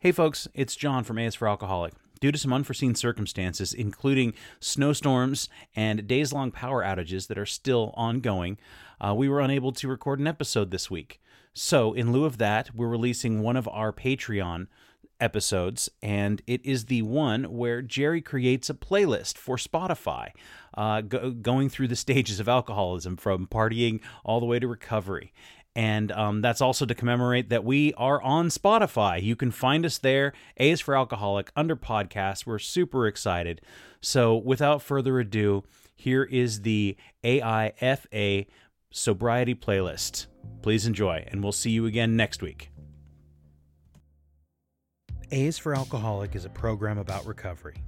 Hey folks, it's John from AS for Alcoholic. Due to some unforeseen circumstances, including snowstorms and days long power outages that are still ongoing, uh, we were unable to record an episode this week. So, in lieu of that, we're releasing one of our Patreon episodes, and it is the one where Jerry creates a playlist for Spotify, uh, go- going through the stages of alcoholism from partying all the way to recovery. And um, that's also to commemorate that we are on Spotify. You can find us there. A is for Alcoholic under podcast. We're super excited. So, without further ado, here is the AIFA sobriety playlist. Please enjoy, and we'll see you again next week. A is for Alcoholic is a program about recovery.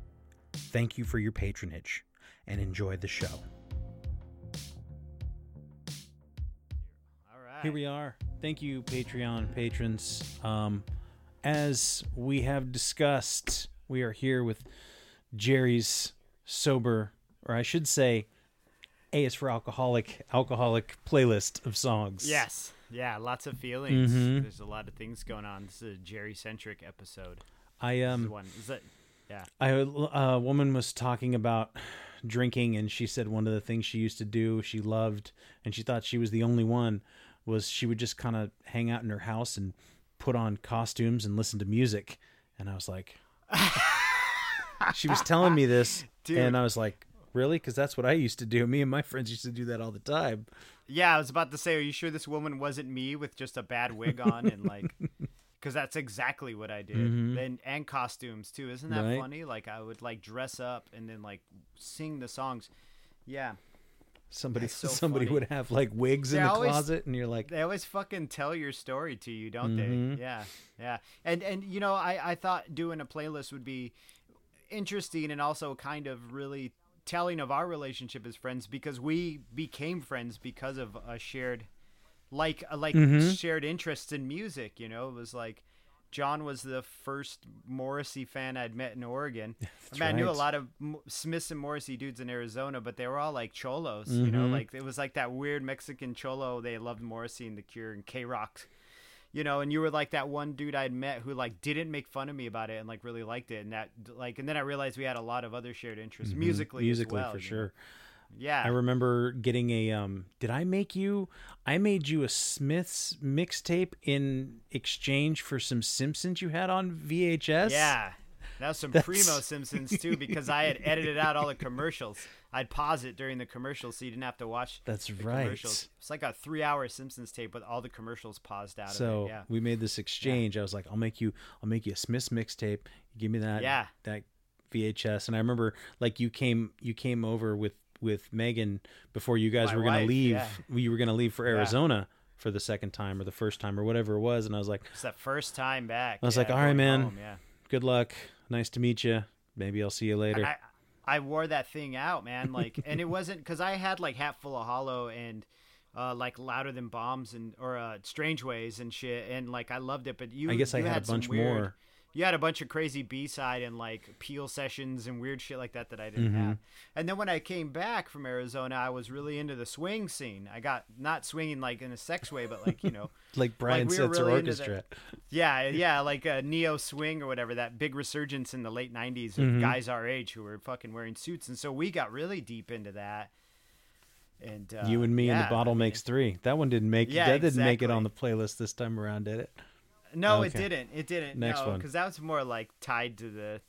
Thank you for your patronage and enjoy the show. Right. Here we are. Thank you, Patreon patrons. Um, as we have discussed, we are here with Jerry's sober, or I should say, A is for alcoholic, alcoholic playlist of songs. Yes. Yeah. Lots of feelings. Mhm. There's a lot of things going on. This is a Jerry centric episode. I This um, one. Is that? Yeah. I a woman was talking about drinking, and she said one of the things she used to do, she loved, and she thought she was the only one, was she would just kind of hang out in her house and put on costumes and listen to music, and I was like, she was telling me this, Dude. and I was like, really? Because that's what I used to do. Me and my friends used to do that all the time. Yeah. I was about to say, are you sure this woman wasn't me with just a bad wig on and like? Because that's exactly what I did, Mhm. and and costumes too. Isn't that Right. funny? Like I would like dress up and then like sing the songs. Yeah, Somebody, so somebody funny. would have like wigs in the always- closet, and you're like, they always fucking tell your story to you, don't Mhm. they? Yeah, yeah. And and you know, I I thought doing a playlist would be interesting and also kind of really telling of our relationship as friends because we became friends because of a shared like like Mhm. shared interests in music. You know, it was like. John was the first Morrissey fan I'd met in Oregon. I, mean, I knew a lot of Smiths and Morrissey dudes in Arizona, but they were all like cholos, you know, Mhm. like it was like that weird Mexican cholo. They loved Morrissey and The Cure and K Rock, you know. And you were like that one dude I'd met who like didn't make fun of me about it and like really liked it. And that like, and then I realized we had a lot of other shared interests musically, as Mm-hmm. musically well, for sure. know? Yeah, I remember getting a um did I make you I made you a Smiths mixtape in exchange for some Simpsons you had on VHS? yeah. That was some That's- primo Simpsons too, because I had edited out all the commercials. I'd pause it during the commercials so you didn't have to watch That's right. commercials. It's like a three-hour Simpsons tape with all the commercials paused out So of it. Yeah. we made this exchange. I was like, I'll make you I'll make you a Smiths mixtape. Give me that Yeah. that VHS. And I remember like you came you came over with with Megan before you guys My were gonna leave. yeah. You were gonna leave for Arizona for the second time or the first time or whatever it was. And I was like, It's that first time back. I was yeah, like, all right, man. home, yeah. good luck. Nice to meet you. Maybe I'll see you later. I, I wore that thing out, man. Like, and it wasn't because I had like hat full of Hollow and uh, like Louder Than Bombs and or uh, Strange Ways and shit, and like I loved it. But you, I guess I you had a bunch weird- more. You had a bunch of crazy B side and like Peel sessions and weird shit like that that I didn't Mhm. have. And then when I came back from Arizona, I was really into the swing scene. I got not swinging like in a sex way, but like you know. like Brian we Setzer really Orchestra. Yeah, yeah, like a neo swing or whatever, that big resurgence in the late 90s of Mhm. guys our age who were fucking wearing suits. And so we got really deep into that. And uh, you and me and the bottle I mean- makes three. That one didn't make Yeah, that didn't make it on the playlist this time around, did it? No, it didn't. It didn't. Next no, because that was more like tied to the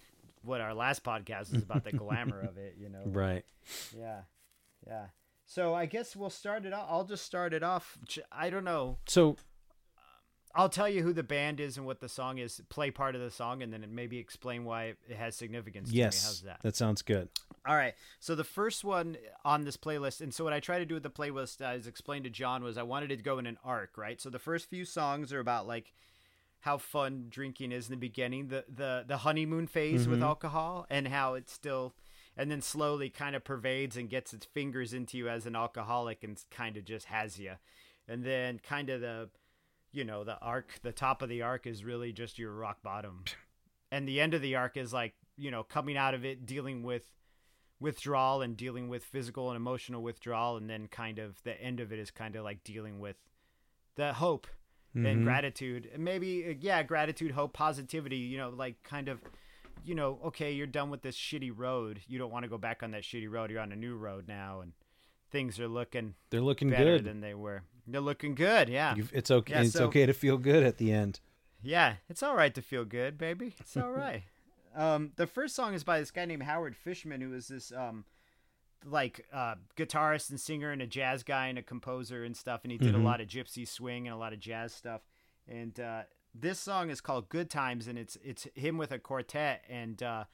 what our last podcast was about the glamour of it, you know. Right. Yeah. Yeah. So I guess we'll start it off. I'll just start it off. I don't know. So I'll tell you who the band is and what the song is, play part of the song, and then maybe explain why it has significance to me. yes, How's that? that sounds good. All right. So the first one on this playlist, and so what I try to do with the playlist, as explained to John, was I wanted it to go in an arc, right? So the first few songs are about like how fun drinking is in the beginning, the the the honeymoon phase with Mhm. alcohol, and how it's still, and then slowly kind of pervades and gets its fingers into you as an alcoholic, and kind of just has you, and then kind of the, you know, the arc, the top of the arc is really just your rock bottom, and the end of the arc is like you know coming out of it, dealing with withdrawal and dealing with physical and emotional withdrawal. And then kind of the end of it is kind of like dealing with the hope and gratitude. Maybe yeah, gratitude, hope, positivity. You know, like kind of. You know, okay, you're done with this shitty road. You don't want to go back on that shitty road. You're on a new road now, and things are looking They're looking better good. than they were. They're looking good, yeah. You've- it's okay. Yeah, it's so- okay to feel good at the end. Yeah, it's all right to feel good, baby. It's all right. um, the first song is by this guy named Howard Fishman, who is this um, like uh, guitarist and singer and a jazz guy and a composer and stuff. And he did Mhm. a lot of gypsy swing and a lot of jazz stuff. And uh, this song is called "Good Times," and it's it's him with a quartet, and uh,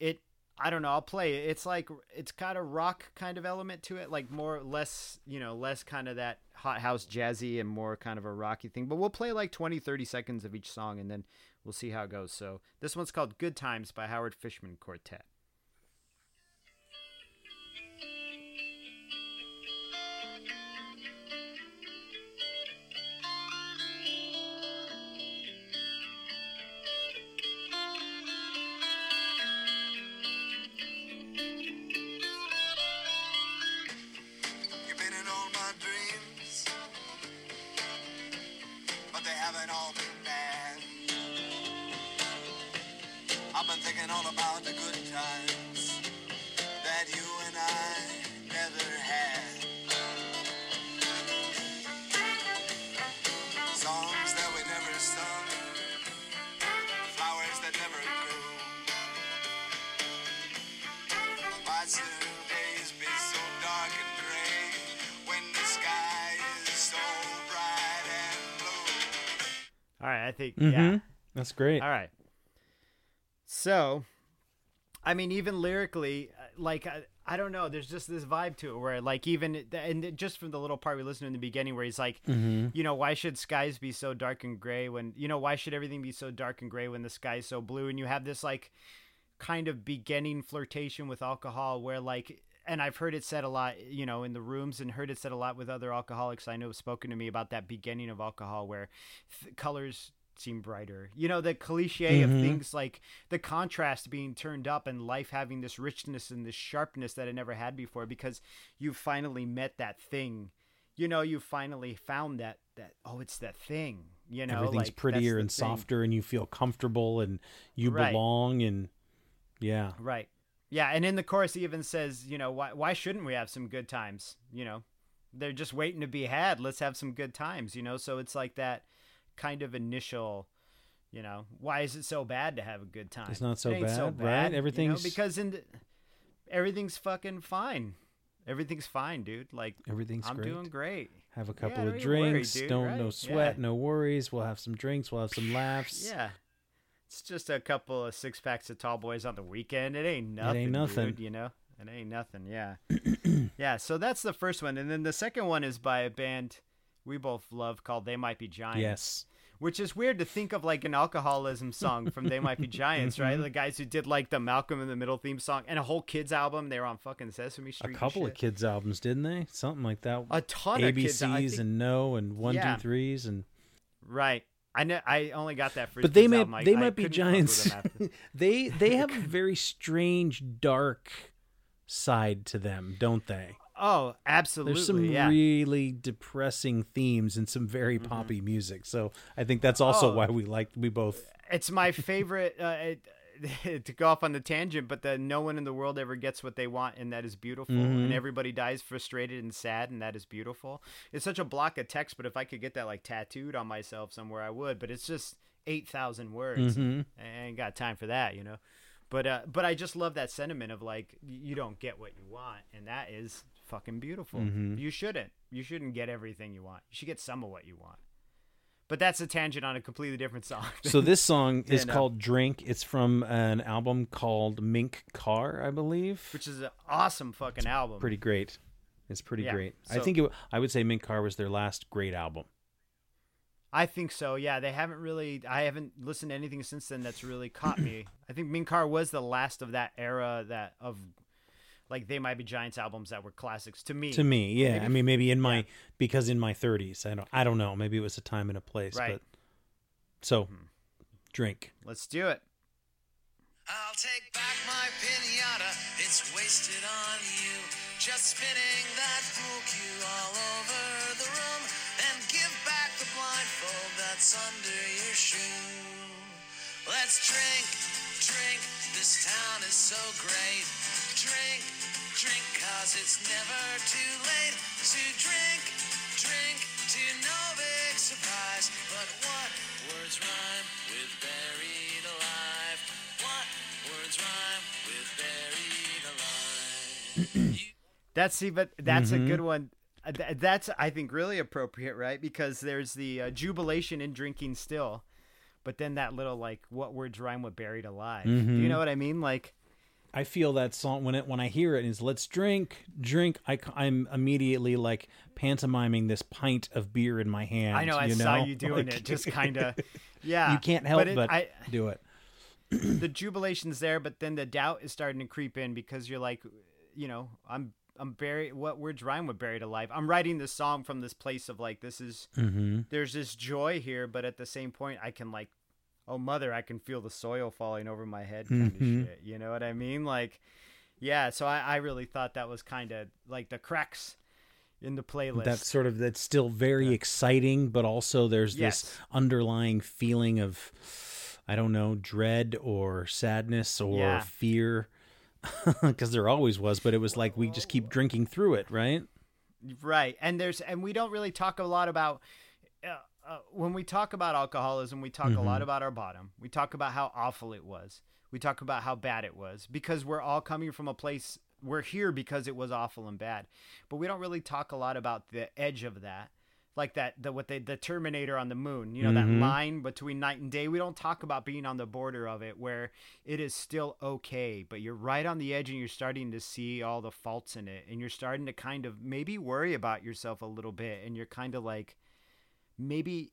it. I don't know. I'll play it. It's like it's got a rock kind of element to it, like more less, you know, less kind of that hot house jazzy and more kind of a rocky thing. But we'll play like 20, 30 seconds of each song and then we'll see how it goes. So this one's called Good Times by Howard Fishman Quartet. Think Mhm. yeah. That's great. All right. So, I mean, even lyrically, uh, like I, I don't know, there's just this vibe to it where, like, even and just from the little part we listened to in the beginning, where he's like, Mm-hmm. you know, why should skies be so dark and gray when, you know, why should everything be so dark and gray when the sky's so blue? And you have this like kind of beginning flirtation with alcohol where like and I've heard it said a lot, you know, in the rooms and heard it said a lot with other alcoholics I know have spoken to me about that beginning of alcohol where th- colors seem brighter. You know, the cliche of Mhm. things like the contrast being turned up and life having this richness and this sharpness that it never had before because you've finally met that thing. You know, you finally found that that oh, it's that thing. You know, Everything's like, prettier and thing. softer, and you feel comfortable, and you Right. belong, and yeah, Right. Yeah, and in the chorus he even says, you know, why why shouldn't we have some good times? You know, they're just waiting to be had. Let's have some good times. You know, so it's like that kind of initial. You know, why is it so bad to have a good time? It's not so It ain't bad, right? you know, Everything's- because in the, everything's fucking fine. Everything's fine, dude. Like everything's I'm great. doing great. Have a couple don't of you worry, drinks. dude, don't no sweat, Yeah. no worries. We'll have some drinks. We'll have some laughs. Yeah. It's just a couple of six packs of tall boys on the weekend. It ain't nothing. Ain't nothing. dude, you know? It ain't nothing, yeah. yeah, so that's the first one. And then the second one is by a band we both love called They Might Be Giants. Yes. Which is weird to think of like an alcoholism song from They Might Be Giants, right? Mm-hmm. The guys who did like the Malcolm in the Middle theme song and a whole kids album. They were on fucking Sesame Street. A couple of kids albums, didn't they? Something like that. A ton of kids. ABCs and no and one, two, Yeah. threes and Right. I know. I only got that for. but they might. They I might be couldn't fuck with giants. they they have a very strange dark side to them, don't they? Oh, absolutely. There's some yeah. really depressing themes and some very poppy music. So I think that's also Oh. why we like we both it's my favorite uh, it, to go off on the tangent, but that no one in the world ever gets what they want, and that is beautiful. Mhm. And everybody dies frustrated and sad, and that is beautiful. It's such a block of text, but if I could get that like tattooed on myself somewhere, I would. But it's just eight thousand words. Mhm. I ain't got time for that, you know. But uh, but I just love that sentiment of like you don't get what you want, and that is fucking beautiful. Mhm. You shouldn't. You shouldn't get everything you want. You should get some of what you want. But that's a tangent on a completely different song. So this song is called Drink. It's from an album called Mink Car, I believe. which is an awesome fucking album. pretty great. It's pretty Yeah, great. I think it, I would say Mink Car was their last great album. I think so. Yeah, they haven't really. I haven't listened to anything since then that's really caught me. I think Mink Car was the last of that era that of like they might be Giants albums that were classics to me. To me, yeah. Maybe- I mean, maybe in my yeah. because in my 30s, I don't I don't know. Maybe it was a time and a place, Right. but so Hmm. drink. Let's do it. I'll take back my pinata, it's wasted on you. Just spinning that pool cue all over the room. And give back the blindfold what's under your shoe. Let's drink, drink, this town is so great. Drink, drink, cause it's never too late to drink, drink, to no big surprise. But what words rhyme with buried alive? What words rhyme with buried alive? That's see, but that's a good one. That's I think really appropriate, right? Because there's the uh, jubilation in drinking still, but then that little like what words rhyme with buried alive. Do you mm-hmm. know what I mean? Like I feel that song when it when I hear it is let's drink, drink. I, I'm immediately like pantomiming this pint of beer in my hand. I know I you saw you doing Like, it, just kind of yeah. you can't help it- but I, do it. the jubilation's there, but then the doubt is starting to creep in because you're like, you know, I'm I'm buried. What words rhyme with buried alive? I'm writing this song from this place of like, this is Mm-hmm. there's this joy here, but at the same point, I can like, oh mother, I can feel the soil falling over my head, kind Mhm. of shit. You know what I mean? Like, yeah. So I, I really thought that was kind of like the cracks in the playlist. That's sort of that's still very exciting, but also there's Yes. this underlying feeling of I don't know dread or sadness or Yeah. fear. Because there always was, but it was like we just keep drinking through it, right? Right. And there's and we don't really talk a lot about uh, uh, when we talk about alcoholism, we talk a lot about our bottom. We talk about how awful it was. We talk about how bad it was because we're all coming from a place we're here because it was awful and bad. But we don't really talk a lot about the edge of that. Like that the what they the Terminator on the moon, you know, that mm-hmm. line between night and day. We don't talk about being on the border of it where it is still okay, but you're right on the edge and you're starting to see all the faults in it and you're starting to kind of maybe worry about yourself a little bit and you're kind of like maybe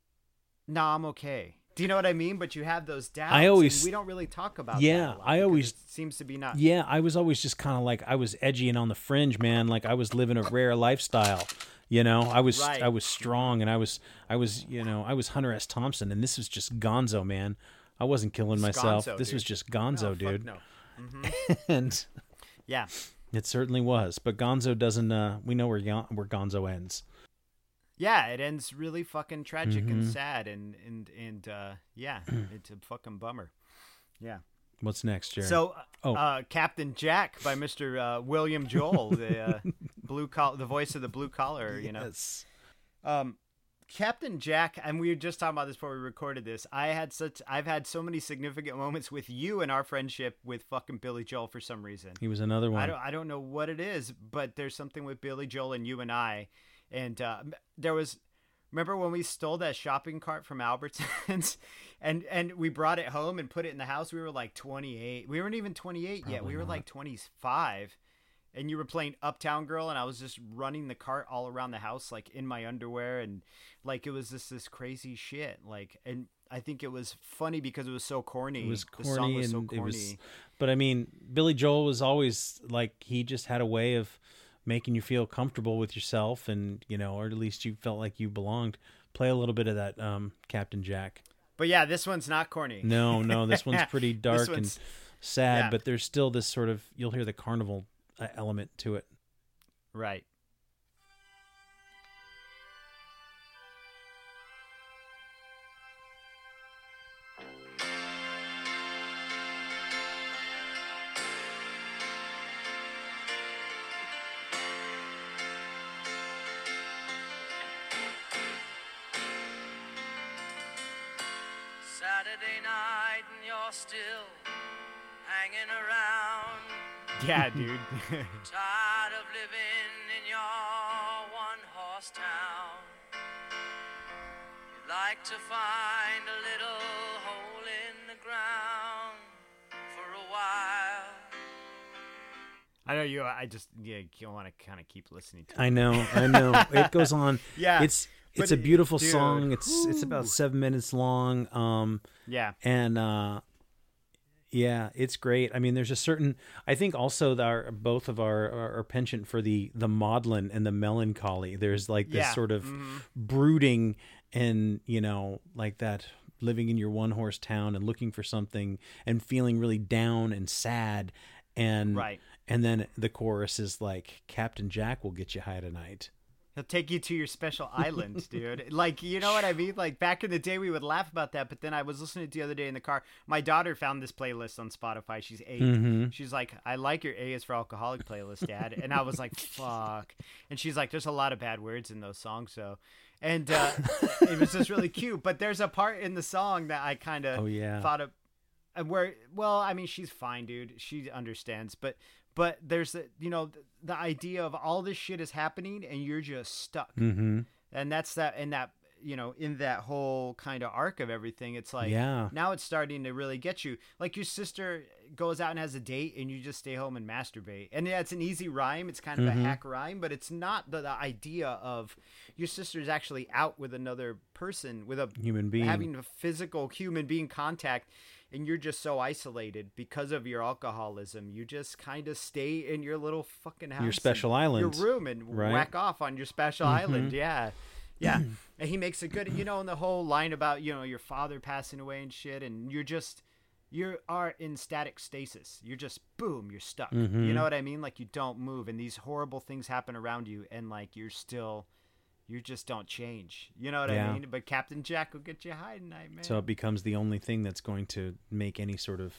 nah, I'm okay. Do you know what I mean? But you have those doubts. I always- we don't really talk about Yeah, that a lot I always- it seems to be not Yeah, I was always just kind of like I was edgy and on the fringe, man. Like I was living a rare lifestyle. You know, I was Right. I was strong and I was I was you know I was Hunter S. Thompson and this was just Gonzo, man. I wasn't killing myself. Gonzo, this dude. was just Gonzo, dude. No. and Yeah. it certainly was. But Gonzo doesn't. uh We know where where Gonzo ends. Yeah, it ends really fucking tragic and Mm-hmm. sad and and and uh yeah, it's a fucking bummer. Yeah. What's next, Jared? So, Oh. uh, Captain Jack by Mr. Uh, William Joel, the uh, blue collar, the voice of the blue collar. You know, Yes. um, Captain Jack, and we were just talking about this before we recorded this. I had such, I've had so many significant moments with you and our friendship with fucking Billy Joel for some reason. he was another one. I don't, I don't know what it is, but there's something with Billy Joel and you and I, and uh, there was. Remember when we stole that shopping cart from Albertsons, and and we brought it home and put it in the house? We were like 28. We weren't even 28 yet. We were like 25, and you were playing Uptown Girl, and I was just running the cart all around the house like in my underwear, and like it was just this crazy shit. Like, and I think it was funny because it was so corny. it was The song corny was so and corny. it was but i mean billy joel was always like he just had a way of making you feel comfortable with yourself and you know or at least you felt like you belonged play a little bit of that um captain jack But yeah, this one's not corny. no no this one's pretty dark one's- and sad yeah. but there's still this sort of you'll hear the carnival uh, element to it Right. Tired of living in your one horse town. You'd like to find a little hole in the ground for a while. I know you. I just yeah, you want to kind of keep listening to. It. i know i know it goes on Yeah, it's it's but a beautiful dude, song it's it's about seven minutes long um Yeah, and uh yeah it's great. I mean there's a certain i think also our both of our, our our penchant for the the maudlin and the melancholy. There's like this Yeah, sort of mhm. brooding and you know like that living in your one horse town and looking for something and feeling really down and sad. And Right. and then the chorus is like captain jack will get you high tonight He'll take you to your special island, dude. Like, you know what I mean? Like back in the day, we would laugh about that. But then I was listening the other day in the car. My daughter found this playlist on Spotify. She's 8 Mm-hmm. She's like, "I like your A is for Alcoholic playlist, Dad." And I was like, "Fuck!" And she's like, "There's a lot of bad words in those songs, so." And uh, it was just really cute. But there's a part in the song that I kind of Oh, yeah. thought of, where well, I mean, she's fine, dude. She understands, but but there's the you know the, the idea of all this shit is happening and you're just stuck Mm-hmm. and that's that and that you know in that whole kind of arc of everything it's like Yeah. now it's starting to really get you like your sister goes out and has a date and you just stay home and masturbate and yeah it's an easy rhyme it's kind of Mm-hmm. a hack rhyme but it's not the, the idea of your sister's actually out with another person with a Human being. having a physical human being contact and you're just so isolated because of your alcoholism you just kind of stay in your little fucking house your special island, your room and right? whack off on your special mm-hmm. island. Yeah. Yeah. And he makes a good you know in the whole line about you know your father passing away and shit and you're just you are in static stasis. You're just boom you're stuck. You mm-hmm. know what i mean? Like you don't move and these horrible things happen around you and like you're still you just don't change you know what Yeah. i mean but captain jack will get you high tonight man So it becomes the only thing that's going to make any sort of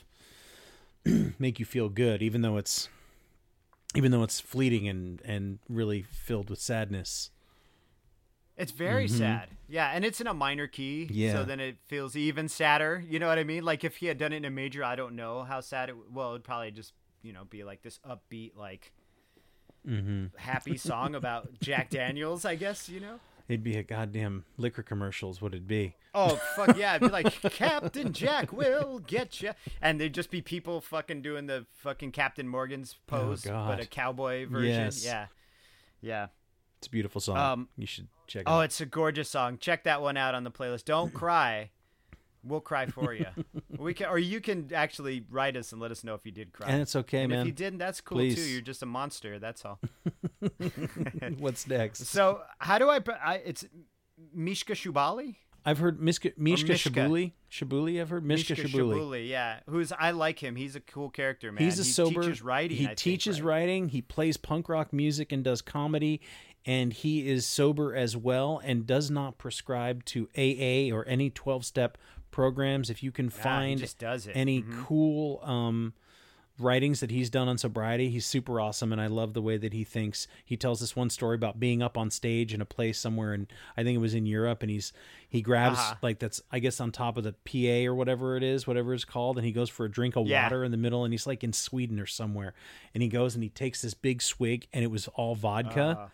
make you feel good, even though it's even though it's fleeting and and really filled with sadness. It's very sad. Yeah, and it's in a minor key. Mm-hmm. Yeah. So then it feels even sadder. You know what I mean? Like if he had done it in a major, I don't know how sad it. Well, it'd probably just you know be like this upbeat, like Mm-hmm. happy song about Jack Daniels. I guess you know. It'd be a goddamn liquor commercials. Would it be? Oh fuck yeah! It'd be like Captain Jack will get you, and there'd just be people fucking doing the fucking Captain Morgan's pose, but Oh, God. a cowboy version. Yes. Yeah, yeah. It's a beautiful song. Um, you should check it Oh, out. it's a gorgeous song. Check that one out on the playlist. Don't cry. We'll cry for you. we can, or you can actually write us and let us know if you did cry. And it's okay, And man. If you didn't, that's cool Please. too. You're just a monster. That's all. What's next? So how do I? I it's Mishka Shubali. I've heard Mishka, Mishka Mishka. Shabuli. Shabuli, I've heard Mishka, Shabuli. Yeah, who's I like him. He's a cool character, man. He's a he sober. teaches writing. he I think, teaches right? writing. He plays punk rock music and does comedy, and he is sober as well and does not prescribe to AA or any twelve step programs. If you can he find it. Mm-hmm. any cool um, writings that he's done on sobriety, he's super awesome, and I love the way that he thinks. He tells this one story about being up on stage in a place somewhere, and I think it was in Europe, and he's he grabs Uh-huh. like that's I guess on top of the PA or whatever it is, whatever it's called, and he goes for a drink of Yeah. water in the middle, and he's like in Sweden or somewhere, and he goes and he takes this big swig, and it was all vodka,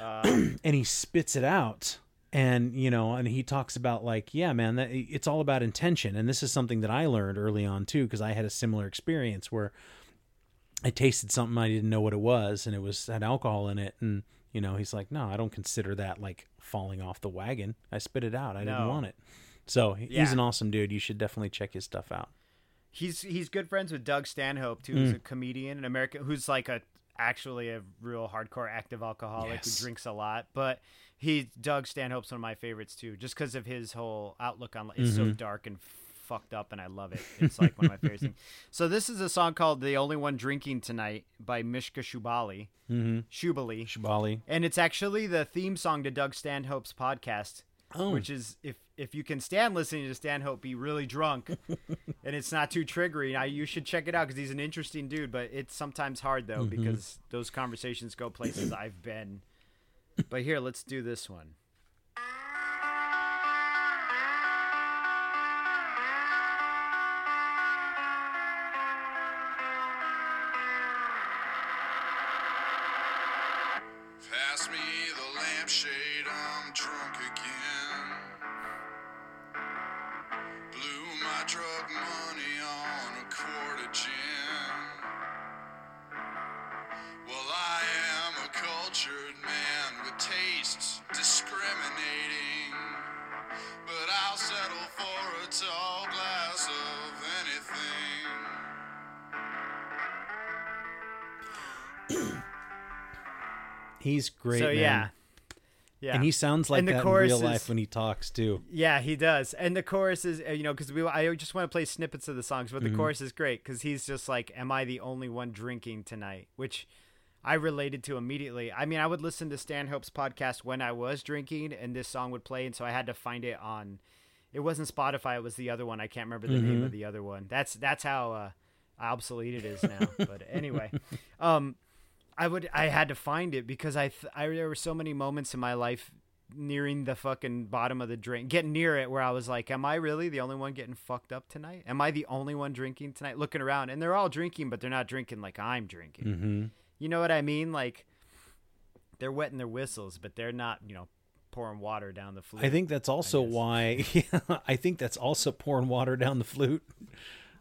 Uh-huh. and he spits it out. And you know, and he talks about like, yeah, man, that it's all about intention, and this is something that I learned early on too, because I had a similar experience where I tasted something I didn't know what it was, and it was had alcohol in it, and you know, he's like, no, I don't consider that like falling off the wagon. I spit it out. I didn't want it. So Yeah. he's an awesome dude. You should definitely check his stuff out. He's he's good friends with Doug Stanhope too, Mm. who's a comedian, an American who's like a actually a real hardcore active alcoholic Yes. who drinks a lot. But he Doug Stanhope's one of my favorites too, just because of his whole outlook on it's Mm-hmm. so dark and fucked up, and I love it. It's like one of my favorite things. So this is a song called "The Only One Drinking Tonight" by Mishka Shubali. Mm-hmm. Shubali. Shabali. and it's actually the theme song to Doug Stanhope's podcast, Oh. which is if if you can stand listening to Stanhope be really drunk, and it's not too triggering, I, you should check it out because he's an interesting dude. But it's sometimes hard though Mm-hmm. because those conversations go places I've been. But here, let's do this one. Pass me the lampshade, I'm drunk He's great. so man. yeah, yeah, And he sounds like And the that in real life is- when he talks too. Yeah, he does. And the chorus is, uh, you know, because we I just want to play snippets of the songs, but the Mm-hmm. chorus is great because he's just like, "Am I the only one drinking tonight?" Which I related to immediately. I mean, I would listen to Stanhope's podcast when I was drinking, and this song would play, and so I had to find it on. It wasn't Spotify; it was the other one. I can't remember the name of the other one. That's that's how uh, obsolete it is now. but anyway, um, I would I had to find it because I, th- I there were so many moments in my life nearing the fucking bottom of the drink, getting near it, where I was like, "Am I really the only one getting fucked up tonight? Am I the only one drinking tonight?" Looking around, and they're all drinking, but they're not drinking like I'm drinking. Mm-hmm. You know what I mean? Like they're wetting their whistles, but they're not, you know, pouring water down the flute. I think that's also why. Yeah, I think that's also pouring water down the flute.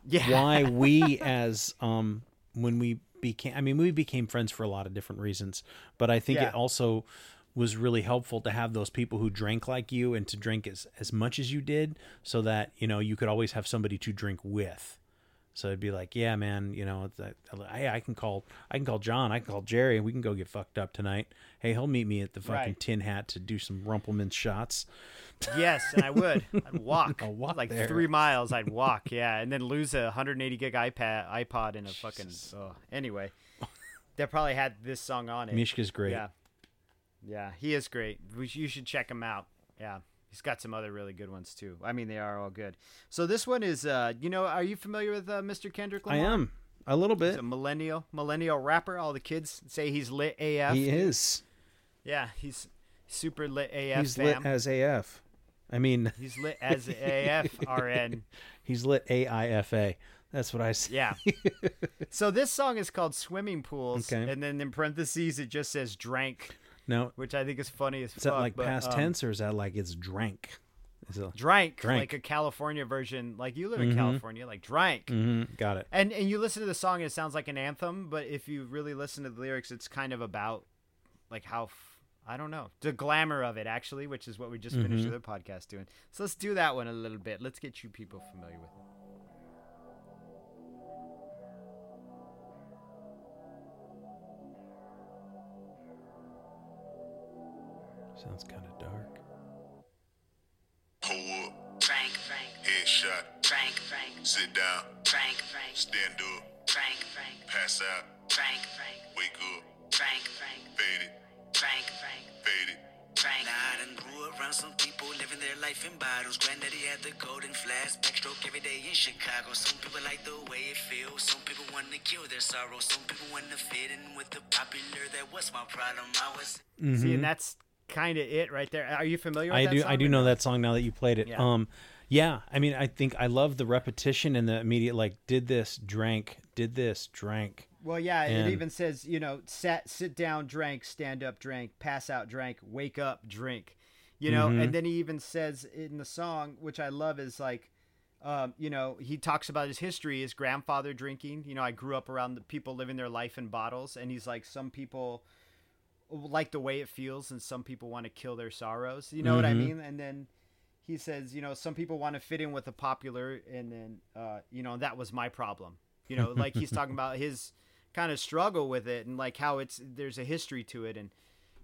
yeah. Why we, as um, when we became, I mean, we became friends for a lot of different reasons, but I think Yeah. it also was really helpful to have those people who drank like you and to drink as as much as you did, so that you know you could always have somebody to drink with. So it'd be like, yeah, man, you know, like, hey, I can call, I can call John, I can call Jerry, and we can go get fucked up tonight. Hey, he'll meet me at the fucking Right. Tin Hat to do some Rumpelman shots. Yes, and I would. I'd walk. I'll walk like there. three miles. I'd walk. Yeah, and then lose a 180 gig iPad, iPod, in a fucking. Oh, anyway, that probably had this song on it. Mishka's great. Yeah, yeah, he is great. You should check him out. Yeah, he's got some other really good ones too. I mean, they are all good. So this one is, uh, you know, are you familiar with uh, Mr. Kendrick Lamar? I am a little He's bit. a millennial, millennial rapper. All the kids say he's lit AF. He is. Yeah, he's super lit AF. He's fam. lit as AF. I mean, He's lit as AF RN. he's lit AIFA. That's what I see. Yeah. so this song is called Swimming Pools, Okay. and then in parentheses it just says drank, No, which I think is funny as is fuck. that like but, past um, tense or is that like it's drank? Is it? Drank, Drank. like a California version, like you live in California, like drank. Mhm, got it. And and you listen to the song, and it sounds like an anthem, but if you really listen to the lyrics, it's kind of about like how I don't know the glamour of it actually, which is what we just finished Mm-hmm. the podcast doing. So let's do that one a little bit. Let's get you people familiar with it. Sounds kind of dark. Pull up, Frank, Frank, headshot, Frank, Frank, sit down, Frank, Frank, stand up, Frank, Frank, pass out, Frank, Frank, wake up, Frank, Frank, fade it, Frank, Frank, fade it. Frank. Nah, I done grew around some people living their life in bottles. Granddaddy had the golden flask, backstroke every day in Chicago. Some people like the way it feels. Some people want to kill their sorrow. Some people want to fit in with the popular. That was my problem. I was. Mm-hmm. See, and that's kind of it right there. Are you familiar? with. I do. I do know that song now that you played it. Yeah. Um, yeah. I mean, I think I love the repetition and the immediate like, did this, drank, did this, drank. Well, yeah, And- it even says, you know, sat, sit down, drank, stand up, drank, pass out, drank, wake up, drink. You know, Mm-hmm. and then he even says in the song, which I love, is like, um, you know, he talks about his history, his grandfather drinking. You know, I grew up around the people living their life in bottles, and he's like, some people like the way it feels, and some people want to kill their sorrows. You know what I Mhm. mean? And then he says, you know, some people want to fit in with the popular, and then, uh, you know, that was my problem. You know, like he's talking about his kind of struggle with it, and like how it's there's a history to it, and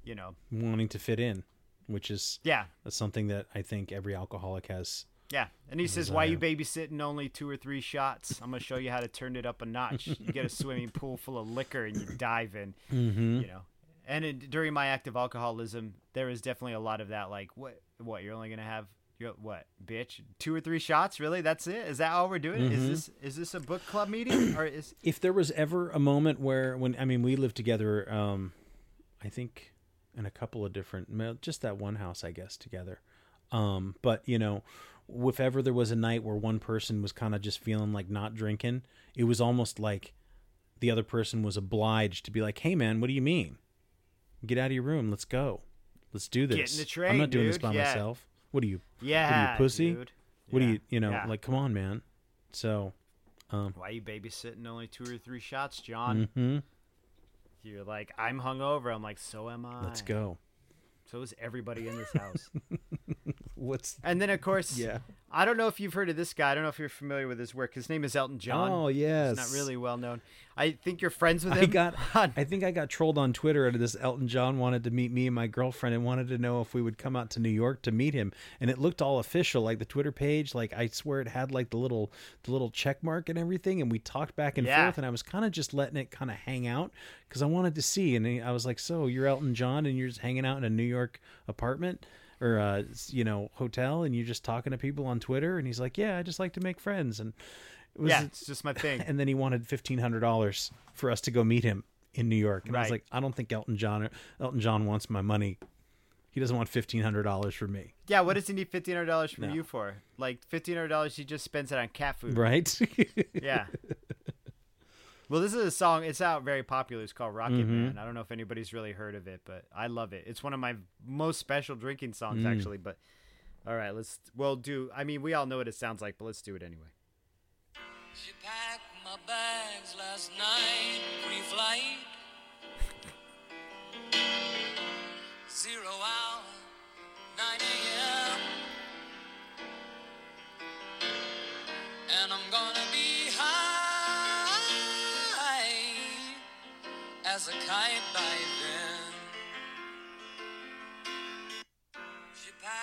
you know, Wanting to fit in, which is yeah, something that I think every alcoholic has. yeah. And he says, "Why you babysitting only two or three shots? I'm gonna show you how to turn it up a notch. You get a swimming pool full of liquor, and you dive in. Mm-hmm. You know." And it, during my active alcoholism, there was definitely a lot of that. Like, what? What? You're only gonna have you're, what, bitch? Two or three shots? Really? That's it? Is that all we're doing? Is this is this a book club meeting or is? if there was ever a moment where when I mean we lived together um I think in a couple of different just that one house I guess together um but you know if ever there was a night where one person was kind of just feeling like not drinking it was almost like the other person was obliged to be like hey man what do you mean get out of your room let's go let's do this in the I'm train, not doing this by Yeah. myself what are you Yeah, What are you, pussy? dude. what do Yeah, you you know yeah. like come on man so um Why are you babysitting only two or three shots, John? mhm. You're like, I'm hungover. I'm like, so am I. let's go So is everybody in this house. What's And then of course, yeah? I don't know if you've heard of this guy. I don't know if you're familiar with his work. His name is Elton John. Oh yes, He's not really well known. I think you're friends with I him. got. on- I think I got trolled on Twitter. out of this Elton John wanted to meet me and my girlfriend, and wanted to know if we would come out to New York to meet him. And it looked all official, like the Twitter page. Like I swear, it had like the little the little check mark and everything. And we talked back and Yeah. forth. And I was kind of just letting it kind of hang out because I wanted to see. And I was like, "So you're Elton John, and you're just hanging out in a New York apartment?" Or uh, you know, hotel, and you're just talking to people on Twitter, and he's like, "Yeah, I just like to make friends." And it was yeah, it's just my thing. and then he wanted fifteen hundred dollars for us to go meet him in New York. And I was like, I don't think Elton John Elton John wants my money. He doesn't want fifteen hundred dollars for me, yeah, what does he need fifteen hundred dollars from No. you for? Like fifteen hundred dollars, he just spends it on cat food. right? Yeah. Well, this is a song. It's out very popular. It's called Rocket Mm-hmm. Man. I don't know if anybody's really heard of it, but I love it. It's one of my most special drinking songs, Mm. actually. But all right, let's. Well, do. I mean, we all know what it sounds like, but let's do it anyway. She packed my bags last night, pre-flight. Zero hour, 9 a.m. And I'm gonna as a kite by then.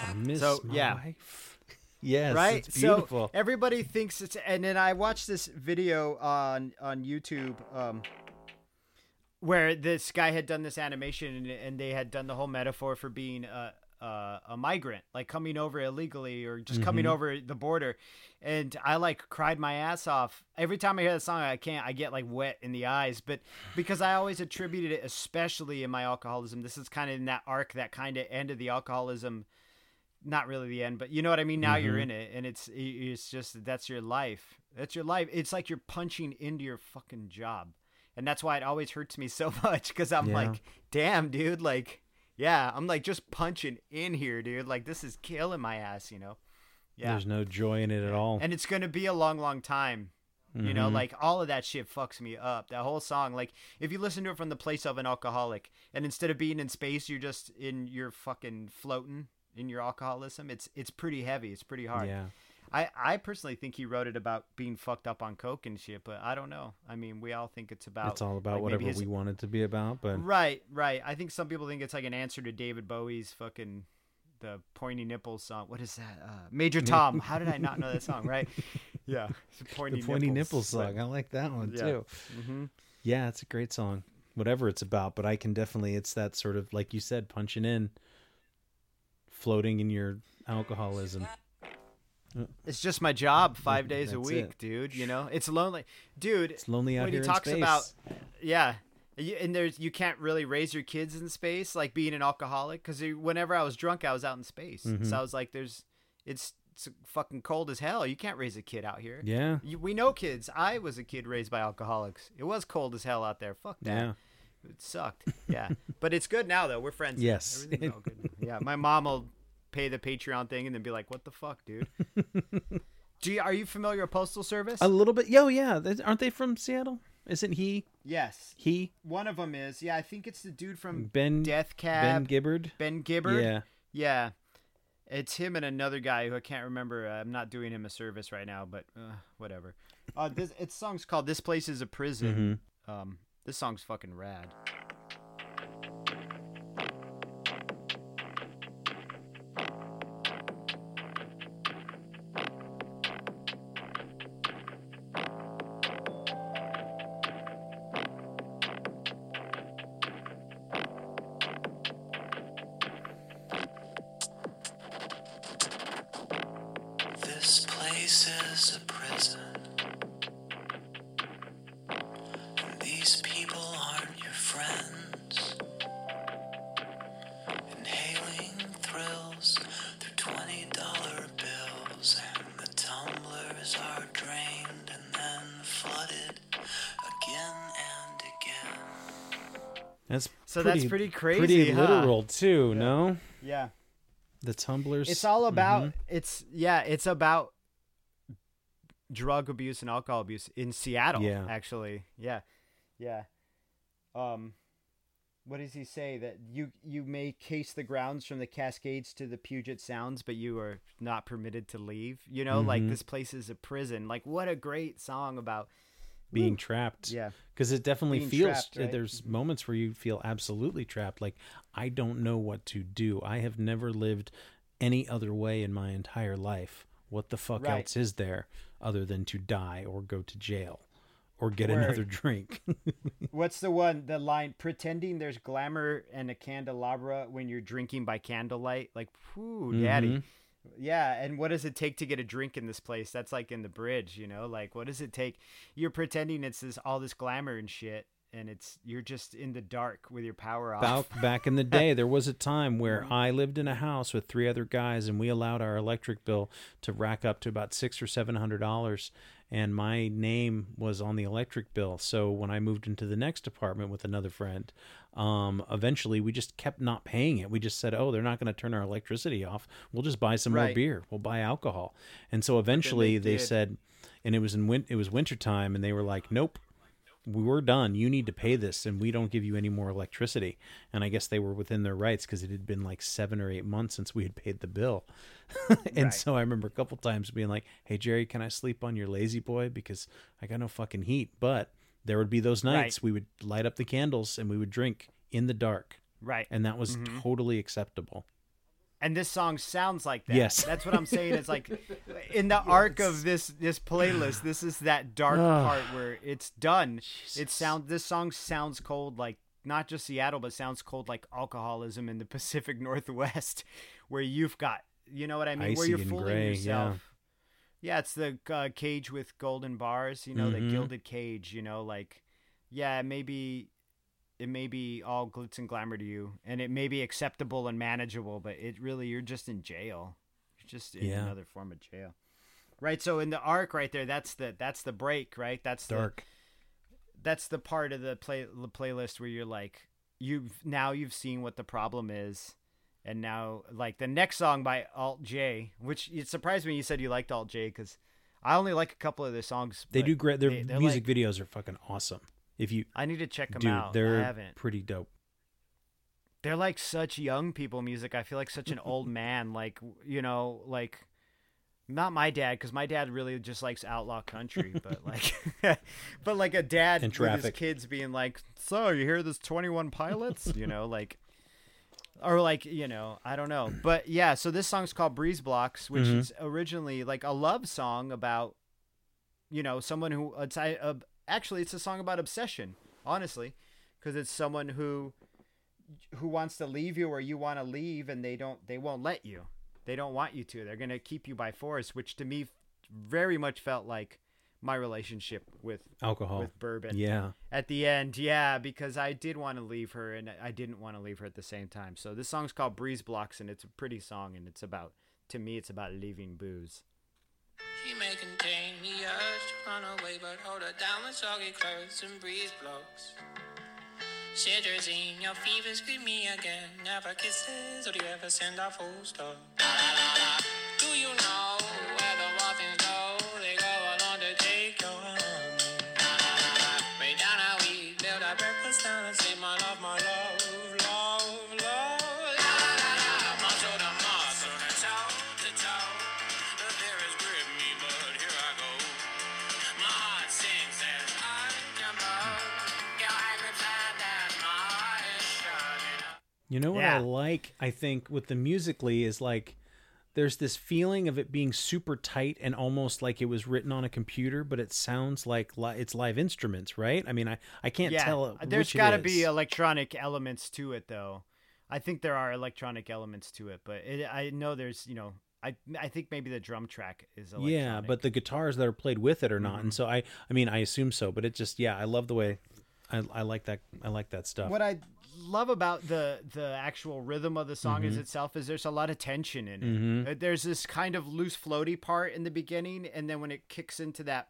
I packed miss So, my yeah. wife. yes, right it's beautiful. so everybody thinks it's and then i watched this video on on youtube um where this guy had done this animation and, and they had done the whole metaphor for being a a, a migrant like coming over illegally or just coming Mm-hmm. over the border and i like cried my ass off every time i hear the song i can't i get like wet in the eyes but because i always attributed it especially in my alcoholism this is kind of in that arc that kind of ended the alcoholism not really the end, but you know what I mean. Now you're Mm-hmm. in it, and it's it's just that's your life. That's your life. It's like you're punching into your fucking job, and that's why it always hurts me so much because I'm Yeah. like, damn, dude, like, yeah, I'm like just punching in here, dude. Like this is killing my ass, you know. Yeah, There's no joy in it at all. and it's gonna be a long, long time. You Mm-hmm. know, like all of that shit fucks me up. That whole song, like if you listen to it from the place of an alcoholic, and instead of being in space, you're just in you're fucking floating in your alcoholism. It's it's pretty heavy. It's pretty hard. yeah, I I personally think he wrote it about being fucked up on coke and shit, but I don't know. I mean, we all think it's about it's all about like, whatever his- we want it to be about. But Right, right. I think some people think it's like an answer to David Bowie's fucking the pointy nipples song. What is that? Uh, Major Tom. How did I not know that song? Right? Yeah, pointy the pointy nipples, nipple but- song, I like that one Yeah. too. hmm Yeah, it's a great song. Whatever it's about, but I can definitely it's that sort of like you said, punching in, floating in your alcoholism. It's just my job five days a week, it. dude. You know, it's lonely, dude. It's lonely out when here he in talks about, yeah, and there's you can't really raise your kids in space like being an alcoholic because whenever I was drunk, I was out in space. Mm-hmm. So I was like, there's, it's, it's fucking cold as hell. You can't raise a kid out here. Yeah. You, we know kids. I was a kid raised by alcoholics. It was cold as hell out there. Fuck that. Yeah. It sucked. Yeah. but it's good now though. We're friends. Yes. Everything's all good. Yeah. My mom will pay the Patreon thing and then be like, "What the fuck, dude?" Do you, are you familiar with Postal Service? A little bit. Yo, yeah. Aren't they from Seattle? Isn't he? yes. He? One of them is. Yeah, I think it's the dude from Ben Death Ben Cab. Gibbard? Ben Gibbard. Yeah. Yeah. It's him and another guy who I can't remember. Uh, I'm not doing him a service right now, but uh, whatever. Uh, this its song's called "This Place Is a Prison." Mm-hmm. Um, this song's fucking rad. That's So that's pretty crazy, Pretty huh? literal too, no? Yeah. The tumblers. It's all about Mm-hmm. it's yeah, it's about drug abuse and alcohol abuse in Seattle. Yeah. Actually. Yeah. Yeah. Um what does he say that you you may case the grounds from the Cascades to the Puget Sounds, but you are not permitted to leave. You know, like Mhm. this place is a prison. Like what a great song about being trapped. Yeah. Because it definitely Being feels, trapped, right? there's moments where you feel absolutely trapped. Like, I don't know what to do. I have never lived any other way in my entire life. What the fuck Right. else is there other than to die or go to jail or get Word. another drink? what's the one the line pretending there's glamour and a candelabra when you're drinking by candlelight. Like, whoo, daddy. Mhm. Yeah, and what does it take to get a drink in this place? That's like in the bridge, you know. Like, what does it take? You're pretending it's this all this glamour and shit, and it's you're just in the dark with your power off. Back, back in the day, there was a time where mm-hmm. I lived in a house with three other guys, and we allowed our electric bill to rack up to about six or seven hundred dollars. And my name was on the electric bill. So when I moved into the next apartment with another friend, um, eventually we just kept not paying it. We just said, "Oh, they're not going to turn our electricity off. We'll just buy some more beer. We'll buy alcohol." And so eventually they, did. said, and it was in win- it was winter time, and they were like, "Nope." we're done. You need to pay this, and we don't give you any more electricity. And I guess they were within their rights because it had been like seven or eight months since we had paid the bill. and Right. so I remember a couple times being like, "Hey Jerry, can I sleep on your lazy boy because I got no fucking heat?" But there would be those nights Right. we would light up the candles and we would drink in the dark, right. and that was mm-hmm. totally acceptable. and this song sounds like that. Yes. that's what I'm saying. It's like in the arc of this this playlist, this is that dark part where it's done. It sounds this song sounds cold like not just Seattle, but sounds cold like alcoholism in the Pacific Northwest, where you've got you know what I mean, where you're fooling gray, yourself. Yeah. It's the uh, cage with golden bars. You know, the Mhm. gilded cage. You know, like yeah, maybe it may be all glitz and glamour to you, and it may be acceptable and manageable, but it really you're just in jail. You're just in Yeah. another form of jail. Right. So in the arc right there, that's the that's the break, right? That's Dark. The, that's the part of the play the playlist where you're like you've now you've seen what the problem is. And now, like the next song by Alt J, which it surprised me you said you liked Alt J because I only like a couple of their songs. They do great. Their they- music like- videos are fucking awesome. If you I need to check them dude, out. I they're haven't. pretty dope. they're like such young people music. I feel like such an old man, like you know, like not my dad because my dad really just likes outlaw country, but like, but like a dad And with his kids being like, "So you hear this Twenty One Pilots?" you know, like, or like you know, I don't know, but yeah. So this song's called Breeze Blocks, which Mhm. is originally like a love song about, you know, someone who it's I, uh, actually it's a song about obsession, honestly, because it's someone who who wants to leave you or you want to leave and they don't they won't let you they don't want you to they're going to keep you by force which to me very much felt like my relationship with Alcohol. with bourbon Yeah. at the end yeah because i did want to leave her and i didn't want to leave her at the same time so this song's called breeze blocks and it's a pretty song and it's about to me it's about leaving booze She may contain the urge to run away, but hold her down with soggy clothes and breeze blocks. Cetirizine, your fever scream me again. Never kisses, or do you ever send a full stop? You know what Yeah. I like? I think with the musically is like there's this feeling of it being super tight and almost like it was written on a computer, but it sounds like li- it's live instruments, right? I mean, I I can't yeah tell. There's got to be electronic elements to it though i think there are electronic elements to it but it, i know there's you know I, I think maybe the drum track is electronic. Mm-hmm. yeah, but the guitars that are played with it are not, and so I I mean I assume so, but it just yeah I love the way I, I like that I like that stuff. what I love about the the actual rhythm of the song Mm-hmm. is itself is there's a lot of tension in it. Uh, There's this kind of loose floaty part in the beginning, and then when it kicks into that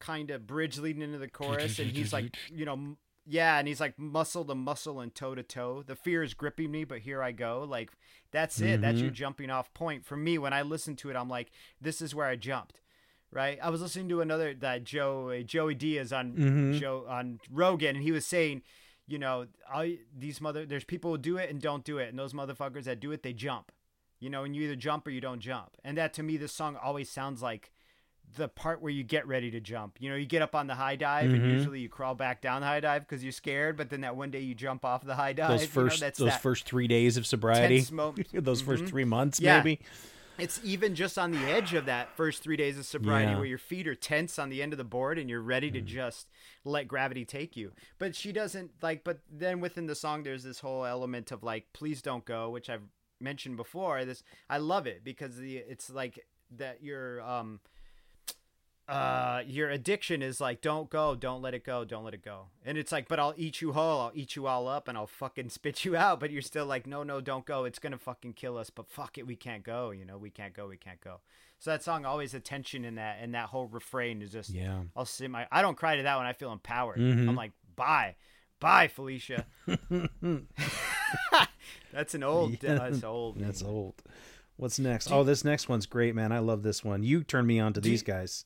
kind of bridge leading into the chorus, and he's like, you know, yeah, and he's like muscle to muscle and toe to toe. The fear is gripping me, but here I go. Like that's it. That's Mm-hmm. your jumping off point. For me, when I listen to it, I'm like, this is where I jumped. Right, I was listening to another that Joe Joey Diaz on Mm-hmm. Joe on Rogan, and he was saying, you know, I these mother there's people who do it and don't do it, and those motherfuckers that do it, they jump. You know, and you either jump or you don't jump. And that to me, this song always sounds like the part where you get ready to jump. You know, you get up on the high dive, Mm-hmm. and usually you crawl back down the high dive because you're scared. But then that one day you jump off the high dive. those you know, first that's those first three days of sobriety, those first three months, Yeah. maybe. It's even just on the edge of that first three days of sobriety Yeah. where your feet are tense on the end of the board and you're ready Mm. to just let gravity take you. But she doesn't like, but then within the song, there's this whole element of like, please don't go, which I've mentioned before. This, I love it because the, it's like that you're, um, uh your addiction is like don't go don't let it go don't let it go and it's like but i'll eat you whole i'll eat you all up and i'll fucking spit you out but you're still like no no don't go it's gonna fucking kill us but fuck it we can't go you know we can't go we can't go so that song always a tension in that and that whole refrain is just Yeah. i'll sit my i don't cry to that one i feel empowered Mhm. i'm like bye bye felicia that's an old Yeah. that's old That's name. old. What's next? Oh, this next one's great, man. I love this one. You turned me on to these you- guys.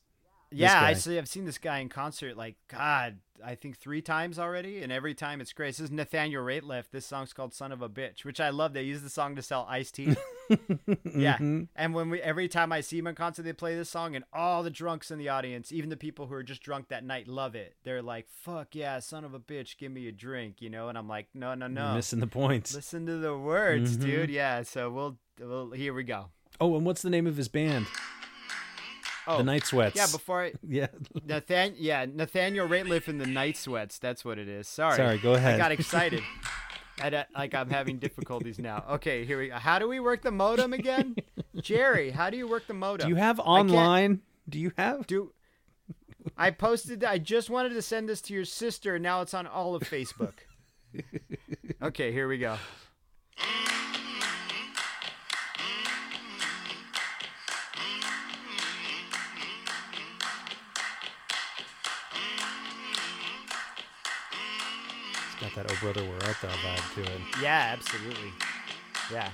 Yeah, I see. I've seen this guy in concert like God, I think three times already, and every time it's great. This is Nathaniel Rateliff. This song's called "Son of a Bitch," which I love. They use the song to sell iced tea. yeah, Mm-hmm. and when we every time I see him in concert, they play this song, and all the drunks in the audience, even the people who are just drunk that night, love it. They're like, "Fuck yeah, son of a bitch, give me a drink," you know. And I'm like, "No, no, You're no, missing the points. listen to the words, Mhm. dude." Yeah, so we'll, we'll here we go. Oh, and what's the name of his band? Oh, the Night Sweats. yeah. Before I, yeah. Nathan, yeah, Nathaniel Rateliff in the Night Sweats. That's what it is. Sorry. Sorry, go ahead. I got excited. I, like I'm having difficulties now. Okay, here we go. How do we work the modem again? Jerry, how do you work the modem? Do you have online? Do you have? Do I posted? I just wanted to send this to your sister. and Now it's on all of Facebook. okay, here we go. That Oh Brother We're Art Thou vibe to it. Yeah, absolutely. Yeah.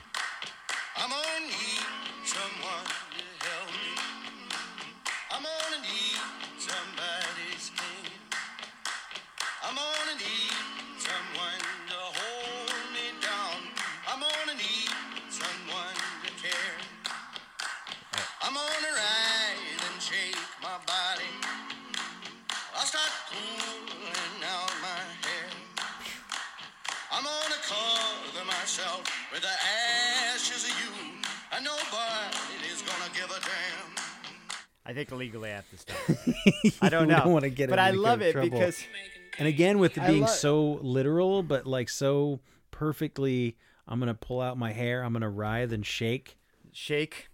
I don't know. don't wanna get but I love it trouble. because And again, with it being lo- so literal, but like so perfectly, I'm gonna pull out my hair. I'm gonna writhe and shake. shake.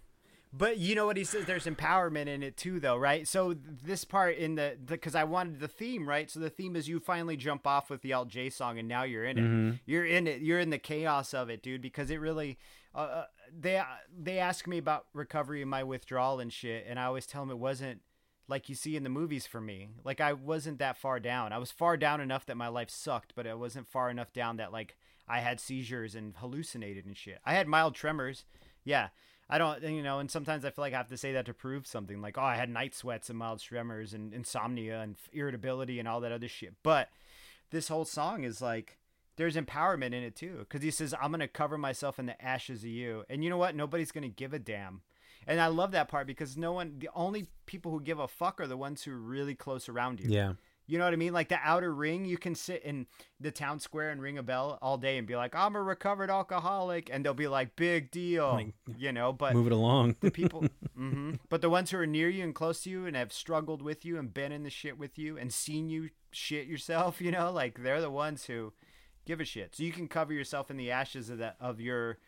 But you know what he says? There's empowerment in it too, though, right? So this part in the because I wanted the theme, right? So the theme is you finally jump off with the Alt J song, and now you're in it. You're in it. You're in the chaos of it, dude. Because it really, uh, uh, they they ask me about recovery and my withdrawal and shit, and I always tell them it wasn't like you see in the movies for me. Like I wasn't that far down. I was far down enough that my life sucked, but I wasn't far enough down that like I had seizures and hallucinated and shit. I had mild tremors. Yeah. I don't, you know, and sometimes I feel like I have to say that to prove something. Like, oh, I had night sweats and mild tremors and insomnia and irritability and all that other shit. But this whole song is like, there's empowerment in it too. Because he says, I'm going to cover myself in the ashes of you. And you know what? Nobody's going to give a damn. And I love that part because no one, the only people who give a fuck are the ones who are really close around you. Yeah. You know what I mean? Like the outer ring, you can sit in the town square and ring a bell all day and be like, I'm a recovered alcoholic. And they'll be like, big deal. Like, you know, but Move it along. the people, hmm but the ones who are near you and close to you and have struggled with you and been in the shit with you and seen you shit yourself, you know, like they're the ones who give a shit. So you can cover yourself in the ashes of that, of your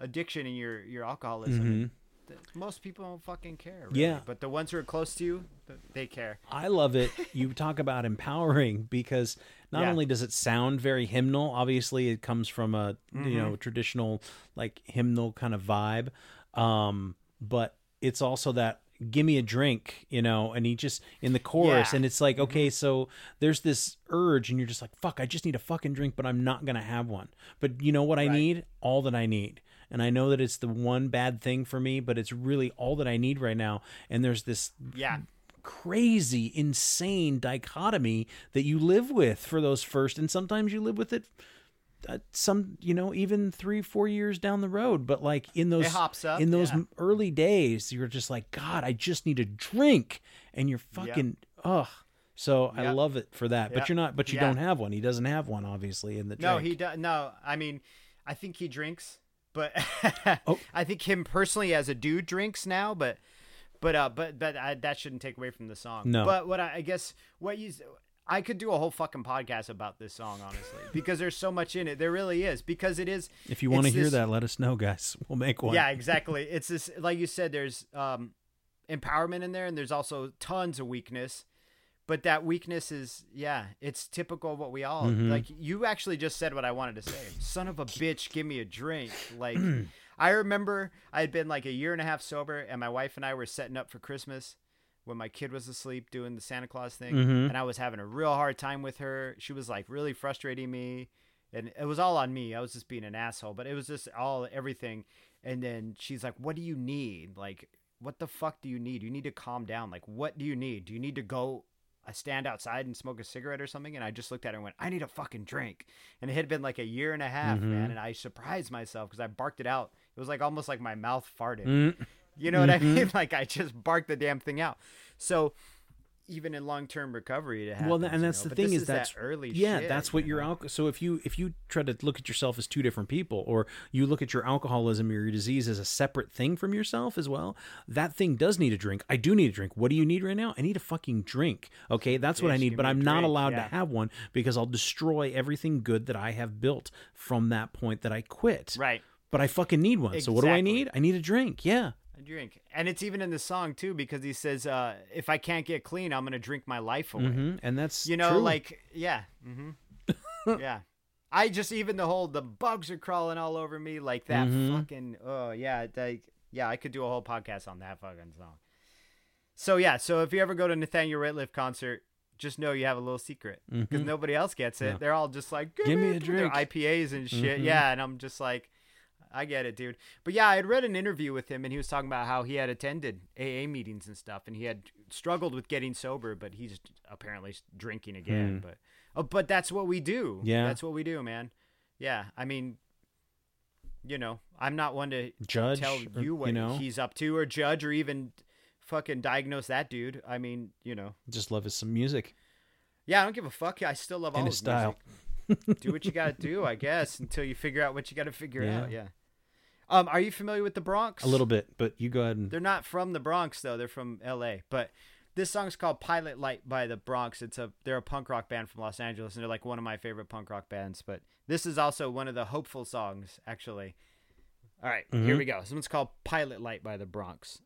addiction and your, your alcoholism. Th- Most people don't fucking care. Really. Yeah. But the ones who are close to you, they care. I love it. You talk about empowering because not Yeah. only does it sound very hymnal, obviously it comes from a you Mm-hmm. know traditional like hymnal kind of vibe, um, but it's also that give me a drink, you know, and he just in the chorus, Yeah. Mm-hmm. and it's like okay, so there's this urge, and you're just like fuck, I just need a fucking drink, but I'm not gonna have one. But you know what I Right. need? All that I need. And I know that it's the one bad thing for me, but it's really all that I need right now. And there's this Yeah. crazy, insane dichotomy that you live with for those first, and sometimes you live with it. Uh, some you know even three four years down the road but like in those hops up, in those yeah. early days you're just like god i just need a drink and you're fucking ugh so i love it for that but you're not but you Yeah. don't have one he doesn't have one obviously in the No, he does. No, I mean, I think he drinks, but Oh. I think him personally as a dude drinks now. But, but, uh, but, but I, that shouldn't take away from the song. No. But what I, I guess what you, I could do a whole fucking podcast about this song, honestly, because there's so much in it. There really is, because it is. if you want to hear this- that let us know guys we'll make one Yeah, exactly. It's this, like you said, there's um, empowerment in there, and there's also tons of weakness. But that weakness is, yeah, it's typical of what we all Mm-hmm. like. You actually just said what I wanted to say. Son of a bitch, give me a drink. Like, I remember I had been like a year and a half sober, and my wife and I were setting up for Christmas when my kid was asleep doing the Santa Claus thing, Mm-hmm. and I was having a real hard time with her. She was like really frustrating me, and it was all on me. I was just being an asshole, but it was just all everything. And then she's like, "What do you need? Like, what the fuck do you need? You need to calm down. Like, what do you need? Do you need to go?" I stand outside and smoke a cigarette or something, and I just looked at her and went, "I need a fucking drink." And it had been like a year and a half, Mm-hmm. man, and I surprised myself because I barked it out. It was like almost like my mouth farted. Mm. You know what I Mm-hmm. mean? Like I just barked the damn thing out. So even in long term recovery, it happens. well, and you that's know? the But thing is, that that's early. Yeah, shit, that's what you your alcohol. So if you if you try to look at yourself as two different people, or you look at your alcoholism or your disease as a separate thing from yourself as well, that thing does need a drink. I do need a drink. What do you need right now? I need a fucking drink. Okay, that's what I need. But I'm not drink, allowed yeah. to have one because I'll destroy everything good that I have built from that point that I quit. Right. But I fucking need one. So what do I need? I need a drink. Yeah. A drink, and it's even in the song too because he says, uh, "If I can't get clean, I'm gonna drink my life away." hmm And that's You know, true. like yeah, hmm yeah. I just even the whole the bugs are crawling all over me like that Mm-hmm. fucking oh yeah like yeah I could do a whole podcast on that fucking song. So yeah, so if you ever go to Nathaniel Rateliff concert, just know you have a little secret because nobody else gets it. They're all just like, Mm-hmm. Give me a with their drink." Mm-hmm. IPAs and shit. Yeah, and I'm just like, I get it, dude. But yeah, I had read an interview with him, and he was talking about how he had attended AA meetings and stuff, and he had struggled with getting sober, but he's apparently drinking again. Hmm. But oh, but that's what we do. Yeah. that's what we do, man. Yeah, I mean, you know, I'm not one to Judge, tell or, you what you know? he's up to, or judge, or even fucking diagnose that dude. I mean, you know, just love his some music yeah, I don't give a fuck. I still love all and his his style. music. do what you got to do, I guess, until you figure out what you got to figure Yeah. out. Yeah. Um, are you familiar with the Bronx? A little bit, but you go ahead and They're not from the Bronx though. They're from L.A. But this song's called "Pilot Light" by the Bronx. It's a they're a punk rock band from Los Angeles, and they're like one of my favorite punk rock bands. But this is also one of the hopeful songs, actually. All right, here we go. This one's called "Pilot Light" by the Bronx.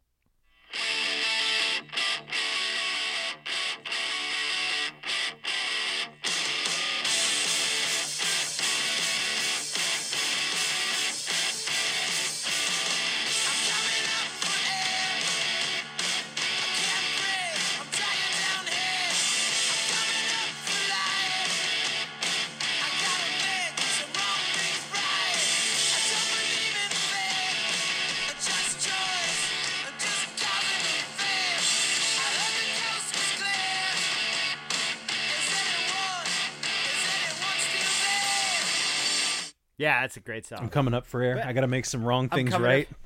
That's a great song. I'm coming up for air. But- I got to make some wrong things right. up-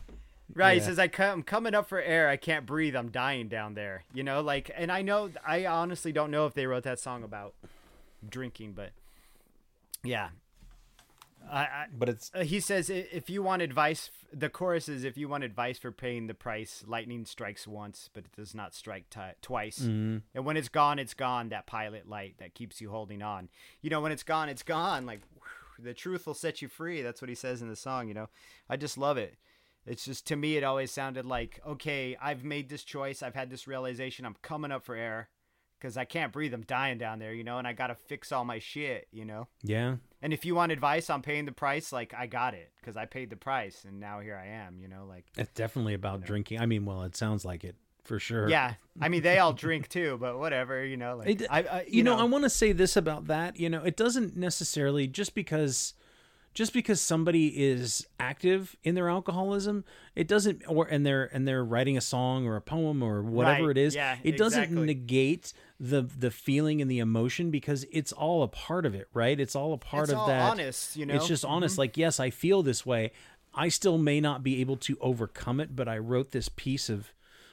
Right. He says, I I'm coming up for air. I can't breathe. I'm dying down there. You know, like, and I know, I honestly don't know if they wrote that song about drinking, but yeah. I, I, But it's uh, he says, if you want advice, the chorus is, if you want advice for paying the price, lightning strikes once, but it does not strike ti twice. Mm-hmm. And when it's gone, it's gone. That pilot light that keeps you holding on. You know, when it's gone, it's gone. Like, whew, the truth will set you free. That's what he says in the song, you know. I just love it. It's just, to me, it always sounded like, okay, I've made this choice. I've had this realization. I'm coming up for air because I can't breathe. I'm dying down there, you know, and I got to fix all my shit, you know. yeah. And if you want advice on paying the price, like I got it because I paid the price and now here I am, you know, like It's definitely about drinking. I mean, well, it sounds like it for sure. yeah. I mean, they all drink too, but whatever, you know, like It- I, I you, know, I want to say this about that. You know, it doesn't necessarily just because just because somebody is active in their alcoholism, it doesn't or and they're and they're writing a song or a poem or whatever Right. it is, Yeah, it doesn't exactly. negate the the feeling and the emotion because it's all a part of it, right? It's all a part It's of all that. honest, you know? It's just honest. Mm-hmm. Like, yes, I feel this way. I still may not be able to overcome it, but I wrote this piece of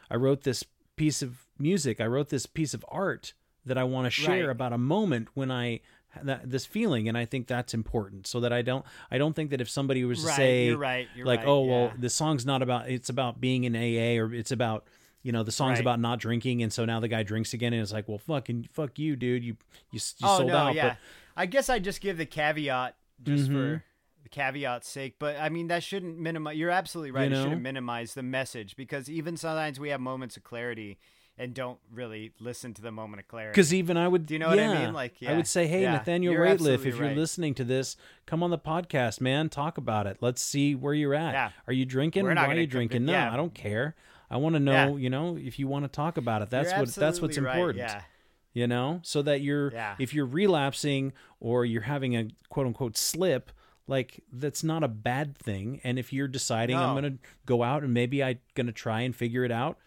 I wrote this piece of music. I wrote this piece of art that I want to share Right. about a moment when I that this feeling and I think that's important so that I don't I don't think that if somebody was to Right, say you're right, you're like right, oh well yeah. the song's not about it's about being in AA or it's about you know the song's Right. about not drinking and so now the guy drinks again and it's like well fucking fuck you dude you you, you oh sold no, out yeah. but I guess I just give the caveat just Mm-hmm. for caveat's sake, but I mean that shouldn't minimize. You're absolutely right. You It shouldn't minimize the message because even sometimes we have moments of clarity and don't really listen to the moment of clarity. Because even I would, Do you know what I mean? Like, I would say, hey, yeah, Nathaniel Rateliff, if you're right. listening to this, come on the podcast, man. Talk about it. Let's see where you're at. Yeah. Are you drinking? Why are you drinking? No, yeah. I don't care. I want to know, Yeah. you know, if you want to talk about it. That's You're what that's what's right, important. Yeah. You know, so that you're Yeah. if you're relapsing or you're having a quote unquote slip, like that's not a bad thing. And if you're deciding I'm gonna go out and maybe I'm gonna try and figure it out,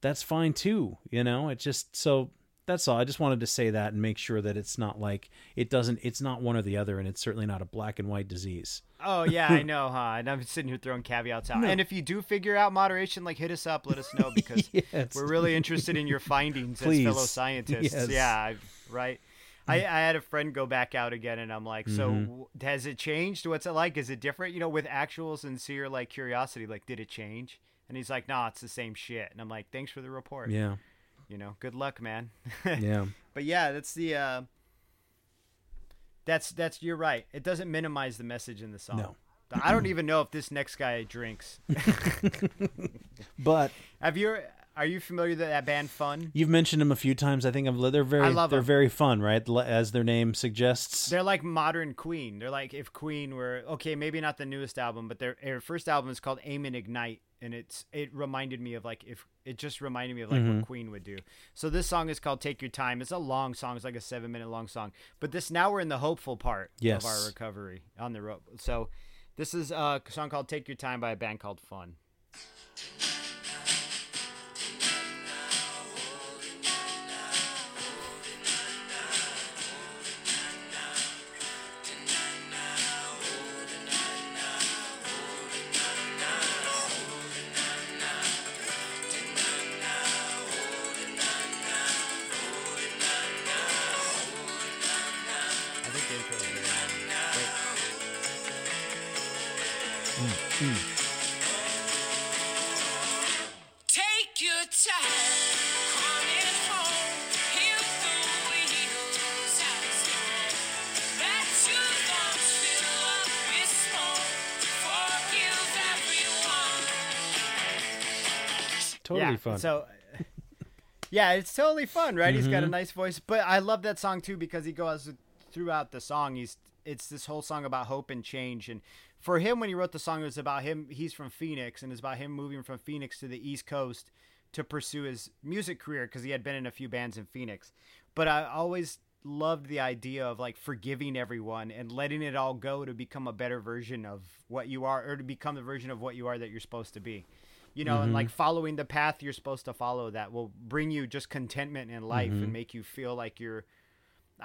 that's fine too. You know, it just so that's all. I just wanted to say that and make sure that it's not like it doesn't. It's not one or the other, and it's certainly not a black and white disease. Oh yeah, I know, huh? And I'm sitting here throwing caveats out. And if you do figure out moderation, like hit us up, let us know because Yes. we're really interested in your findings Please. as fellow scientists. Yes. Yeah, right. I, I had a friend go back out again, and I'm like, so Mm-hmm. w has it changed? What's it like? Is it different? You know, with actual sincere like curiosity, like did it change? And he's like, no, it's the same shit. And I'm like, thanks for the report. Yeah, You know, good luck, man. yeah, But yeah, that's the. uh That's that's you're right. It doesn't minimize the message in the song. No. I don't even know if this next guy drinks. but Have you? Are you familiar with that band Fun? you've mentioned them a few times. I think I've, they're very I love they're them. very fun, right? As their name suggests. They're like modern Queen. They're like if Queen were okay, maybe not the newest album, but their, their first album is called Aim and Ignite, and it's it reminded me of like if it just reminded me of like Mm-hmm. what Queen would do. So this song is called Take Your Time. It's a long song. It's like a seven minute long song. But this now we're in the hopeful part Yes. of our recovery on the road. So this is a song called Take Your Time by a band called Fun. Fun. So, yeah, it's totally fun, right? He's Mm-hmm. got a nice voice, but I love that song too because he goes throughout the song. He's it's this whole song about hope and change, and for him, when he wrote the song, it was about him. He's from Phoenix, and it's about him moving from Phoenix to the East Coast to pursue his music career because he had been in a few bands in Phoenix. But I always loved the idea of like forgiving everyone and letting it all go to become a better version of what you are or to become the version of what you are that you're supposed to be you know, and like following the path you're supposed to follow that will bring you just contentment in life and make you feel like you're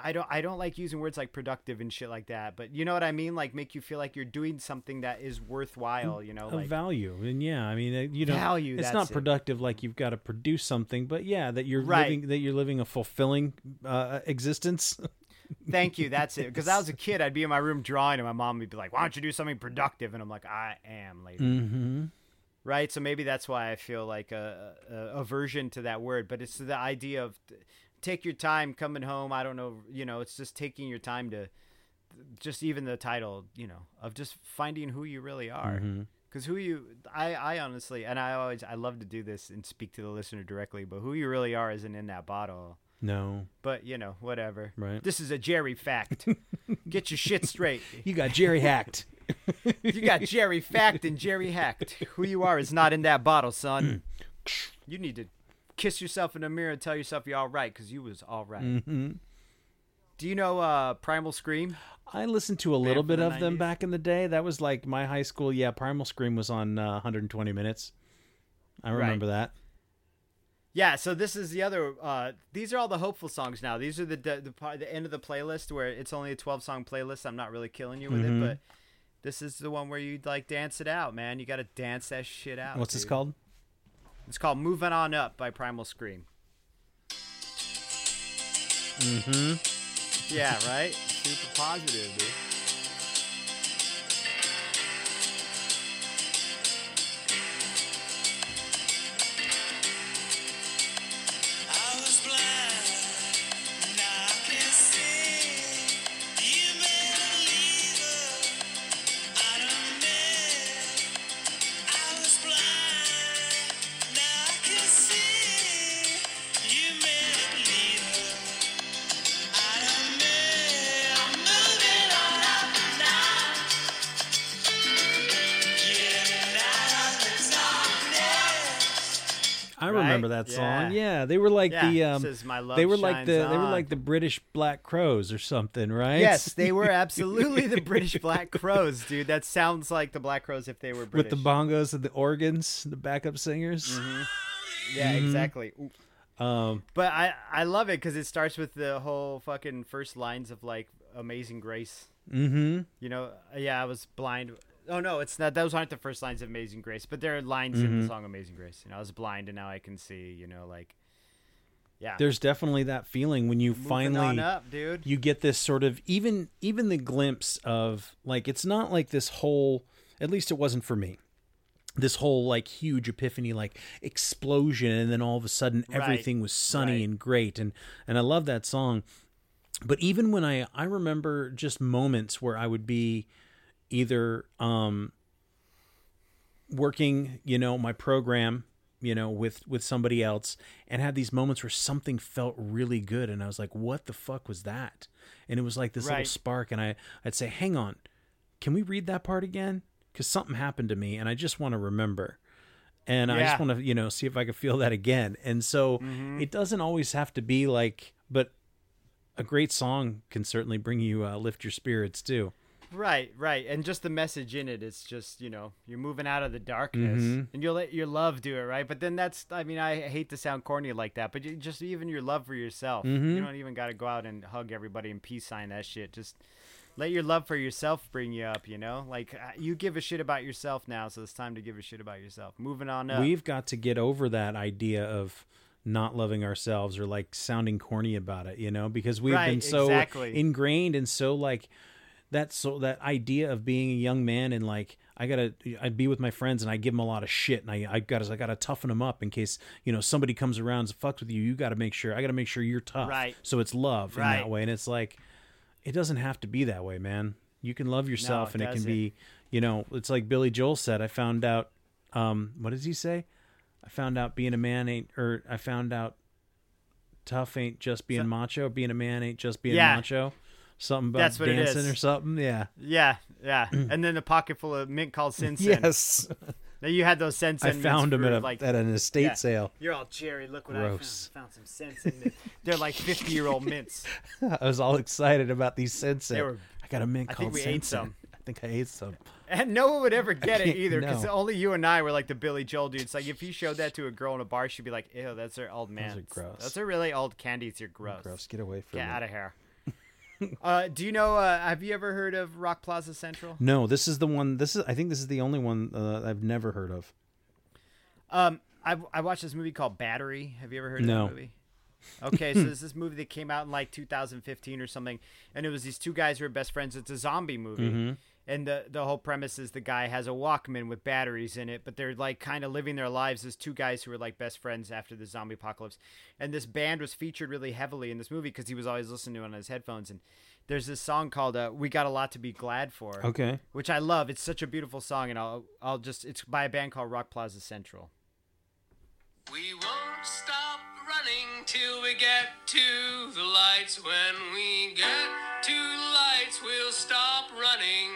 I don't I don't like using words like productive and shit like that, but you know what I mean? Like make you feel like you're doing something that is worthwhile, you know, of like value and yeah i mean uh, you know Value, it's not it. productive like you've got to produce something but yeah that you're Right. living that you're living a fulfilling uh, existence thank you, that's it. Because I was a kid, I'd be in my room drawing and my mom would be like, Why don't you do something productive? And I'm like, I am lady. mm-hmm. Right? So maybe that's why I feel like a, a aversion to that word, but it's the idea of t- take your time coming home. I don't know, you know, it's just taking your time to just even the title, you know, of just finding who you really are. Mm-hmm. Because who you, I, I honestly, and I always, I love to do this and speak to the listener directly, but who you really are isn't in that bottle. no But you know, whatever. Right. This is a Jerry fact. Get your shit straight. you got jerry hacked You got Jerry fact and Jerry hacked. Who you are is not in that bottle, son. you need to kiss yourself in the mirror and tell yourself you're all right because you was all right. Mm-hmm. Do you know uh, Primal Scream? I listened to a little bit the of them back in the day. That was like my high school. Yeah, Primal Scream was on uh, 120 minutes. I remember that. Yeah, so this is the other. Uh, these are all the hopeful songs now. These are the the, the, the end of the playlist where it's only a twelve song playlist. I'm not really killing you with Mm-hmm. it, but this is the one where you like dance it out, man. You got to dance that shit out. What's this called? It's called "Moving On Up" by Primal Scream. Mm-hmm. Yeah, right. Super positive, dude. I Right? remember that song. Yeah. Yeah, they were like Yeah, the um, says, "My love they were like the they were like the British Black Crowes or something, right? Yes, they were absolutely the British Black Crowes, dude. That sounds like the Black Crowes if they were British. with the bongos and the organs, the backup singers. Yeah, exactly. Ooh. Um, But I I love it because it starts with the whole fucking first lines of like Amazing Grace. mm-hmm. You know, yeah, I was blind. Oh no, it's not. Those aren't the first lines of Amazing Grace, but there are lines in Mm-hmm. the song Amazing Grace. You know, I was blind and now I can see. You know, like yeah, There's definitely that feeling when you Moving finally on up, dude. you get this sort of even even the glimpse of like it's not like this whole at least it wasn't for me this whole like huge epiphany like explosion and then all of a sudden Right, everything was sunny right. and great and and I love that song but even when I I remember just moments where I would be either um working you know my program you know with with somebody else and had these moments where something felt really good and i was like what the fuck was that? And it was like this little spark and i i'd say hang on. Can we read that part again? Because something happened to me and i just want to remember. And i just want to you know see if i can feel that again. And so Mm-hmm. it doesn't always have to be like but a great song can certainly bring you uh, lift your spirits too Right, right, and just the message in it. It's just you know you're moving out of the darkness, Mm-hmm. and you'll let your love do it, right? But then that's I mean I hate to sound corny like that, but just even your love for yourself, Mm-hmm. you don't even got to go out and hug everybody and peace sign that shit. Just let your love for yourself bring you up, you know. Like uh, you give a shit about yourself now, so it's time to give a shit about yourself. Moving on up. We've got to get over that idea of not loving ourselves or like sounding corny about it, you know, because we've been so exactly. ingrained and so like that so that idea of being a young man and like I gotta I'd be with my friends and I give them a lot of shit and I I gotta I gotta toughen them up in case you know somebody comes around and fucks with you. You got to make sure I got to make sure you're tough. Right. So it's love in that way, and it's like it doesn't have to be that way, man. You can love yourself, it and it can be you know it's like Billy Joel said. I found out um what does he say? I found out being a man ain't or I found out tough ain't just being macho. Being a man ain't just being Yeah. macho. Something about That's what it dancing is. or something. Yeah. yeah, yeah, and then a pocket full of mint called Sen-Sen. Yes. Now you had those Sin I found them at a like at an estate Yeah. sale. You're all Jerry. Look what Gross. I found. Found some sense in it. They're like 50 year old mints. I was all excited about these Sen-Sen. They were- I got a mint I called think we ate some. I think I ate some. And no one would ever get it either because no. only you and I were like the Billy Joel dudes. Like if you showed that to a girl in a bar, she'd be like, "Ew, that's her old man. gross. Those are really old candies. You're gross. Gross. Get away from it. Get me. out of here." uh, do you know? Uh, have you ever heard of Rock Plaza Central? No, this is the one. This is. I think this is the only one uh, I've never heard of. Um, I I watched this movie called Battery. Have you ever heard No. of that movie? Okay, so this movie that came out in like 2015 or something, and it was these two guys who are best friends. It's a zombie movie, and the the whole premise is the guy has a Walkman with batteries in it, but they're like kind of living their lives as two guys who are like best friends after the zombie apocalypse. And this band was featured really heavily in this movie because he was always listening to it on his headphones. And there's this song called uh, "We Got a Lot to Be Glad For." Okay. which I love. It's such a beautiful song, and I'll I'll just it's by a band called Rock Plaza Central. We won't stop running till we get to the lights. When we get to the lights, we'll stop running.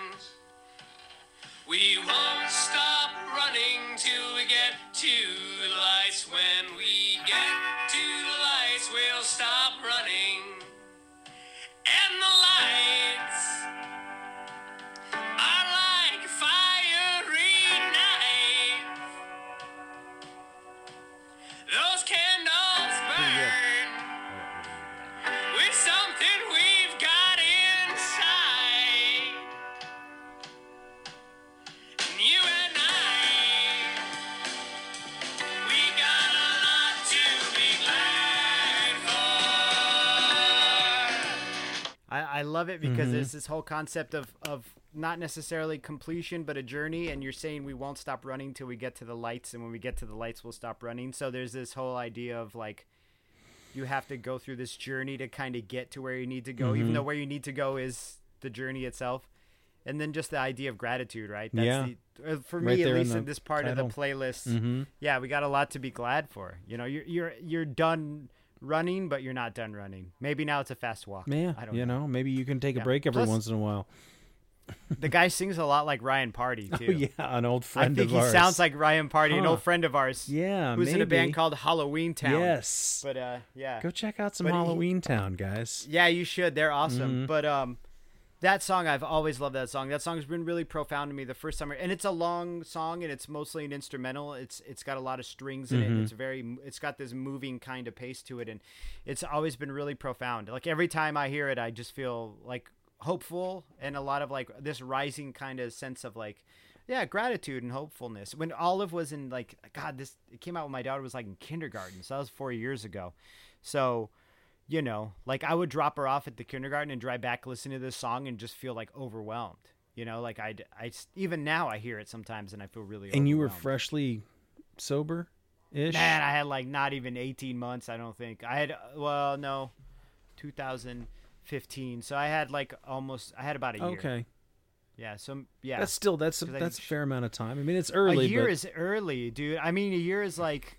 We won't stop running till we get to the lights. When we get to the lights, we'll stop love it because Mm-hmm. there's this whole concept of of not necessarily completion, but a journey. And you're saying we won't stop running till we get to the lights, and when we get to the lights, we'll stop running. So there's this whole idea of like you have to go through this journey to kind of get to where you need to go, Mm-hmm. even though where you need to go is the journey itself. And then just the idea of gratitude, right? That's Yeah. The, uh, for Right me, at there in least in, this part title. of the playlist, Mhm. yeah, we got a lot to be glad for. You know, you're you're you're done running, but you're not done running. Maybe now it's a fast walk. Yeah, I don't know. you know. know, maybe you can take a break every Plus- once in a while. The guy sings a lot like Ryan Party too. Oh, yeah, an old friend. I think he ours. sounds like Ryan Party, an old friend of ours. Yeah, who's in a band called Halloween Town. Yes. but uh, yeah, Go check out some But he- Halloween Town, guys. yeah, you should. They're awesome. Mm-hmm. But um, that song I've always loved. That song. That song's been really profound to me the first time. And it's a long song, and it's mostly an instrumental. It's it's got a lot of strings in Mm-hmm. it. It's very. It's got this moving kind of pace to it, and it's always been really profound. Like every time I hear it, I just feel like hopeful and a lot of like this rising kind of sense of like. Yeah, gratitude and hopefulness. When Olive was in like God, this it came out when my daughter was like in kindergarten, so that was four years ago. So, you know, like I would drop her off at the kindergarten and drive back, listen to this song, and just feel like overwhelmed. You know, like I, I even now I hear it sometimes and I feel really. And you were freshly sober ish? Man, I had like not even 18 months. I don't think I had. Uh, well, no, 2015. So I had like almost. I had about a year. Okay. Yeah. So yeah. That's still that's I that's a fair amount of time. I mean, it's early, a year but is early, dude. I mean, a year is like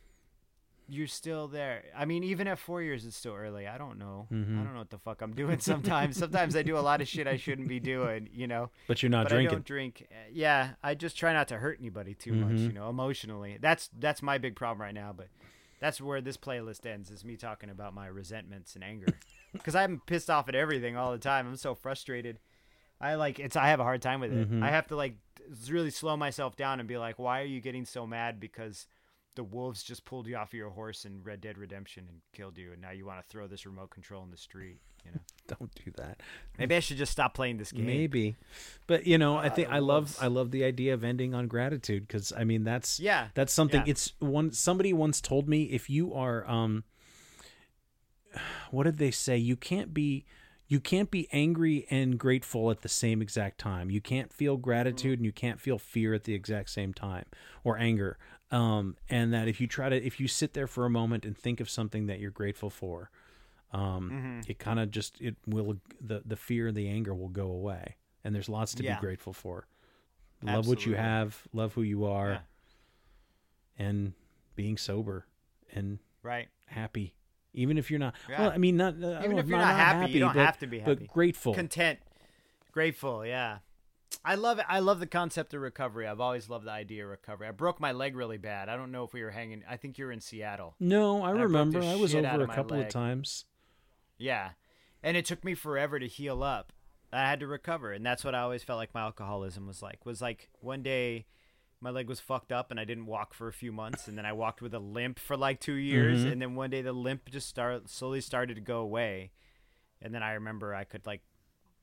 you're still there. I mean, even at four years, it's still early. I don't know. Mm-hmm. I don't know what the fuck I'm doing sometimes. sometimes I do a lot of shit I shouldn't be doing. You know. but you're not but I drinking. don't drink. Uh, Yeah, I just try not to hurt anybody too much. Mm-hmm. You know, emotionally. That's that's my big problem right now. But that's where this playlist ends. Is me talking about my resentments and anger. Because I'm pissed off at everything all the time. I'm so frustrated. I like it's. I have a hard time with it. Mm-hmm. I have to like really slow myself down and be like, why are you getting so mad because the wolves just pulled you off of your horse in Red Dead Redemption and killed you, and now you want to throw this remote control in the street? You know, Don't do that. maybe I should just stop playing this game. Maybe, but you know, I think I love. I love the idea of ending on gratitude because I mean that's Yeah, that's something. yeah. It's one somebody once told me if you are um, what did they say? You can't be you can't be angry and grateful at the same exact time. You can't feel gratitude and you can't feel fear at the exact same time or anger. Um, and that if you try to if you sit there for a moment and think of something that you're grateful for, um, Mm-hmm. it kind of just it will the the fear and the anger will go away and there's lots to Yeah. be grateful for love what you have love who you are Yeah. and being sober and Right. happy even if you're not Yeah. well i mean not uh, Even if you're not happy, you don't but, have to be happy. but grateful content grateful yeah i love it. I love the concept of recovery. I've always loved the idea of recovery. I broke my leg really bad. I don't know if we were hanging i think you were in seattle. No i I remember the i was over a couple of times. Yeah. And it took me forever to heal up. I had to recover and that's what i always felt like my alcoholism was like. Was like one day my leg was fucked up and i didn't walk for a few months and then i walked with a limp for like two years Mm-hmm. and then one day the limp just start slowly started to go away. And then i remember i could like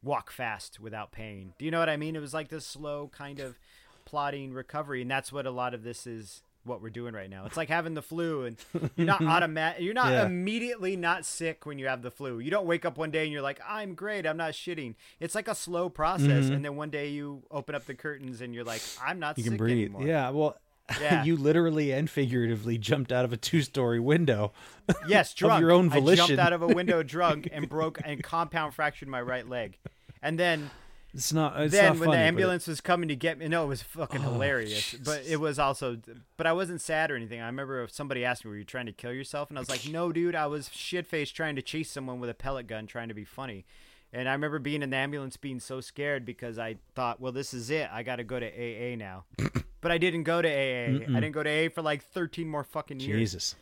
walk fast without pain. Do you know what I mean? It was like this slow kind of plodding recovery, and that's what a lot of this is. What we're doing right now, it's like having the flu, and you're not automatic. You're not Yeah. immediately not sick when you have the flu. You don't wake up one day and you're like, "I'm great. I'm not shitting." It's like a slow process, and then one day you open up the curtains and you're like, "I'm not Mm-hmm. you sick can breathe anymore." yeah well Yeah. you literally and figuratively jumped out of a two-story window Yes, drunk. your own I volition. jumped out of a window drunk and broke and compound fractured my right leg, and then it's not it's then not when funny, the but ambulance was coming to get me, no, it was fucking Oh, hilarious. But it was also, but I wasn't sad or anything. I remember if somebody asked me, "Were you trying to kill yourself?" And I was like, "No, dude, I was shit faced trying to chase someone with a pellet gun, trying to be funny." And I remember being in the ambulance, being so scared because I thought, "Well, this is it. I got to go to AA now." but I didn't go to AA. I didn't go to AA for like 13 more fucking years. jesus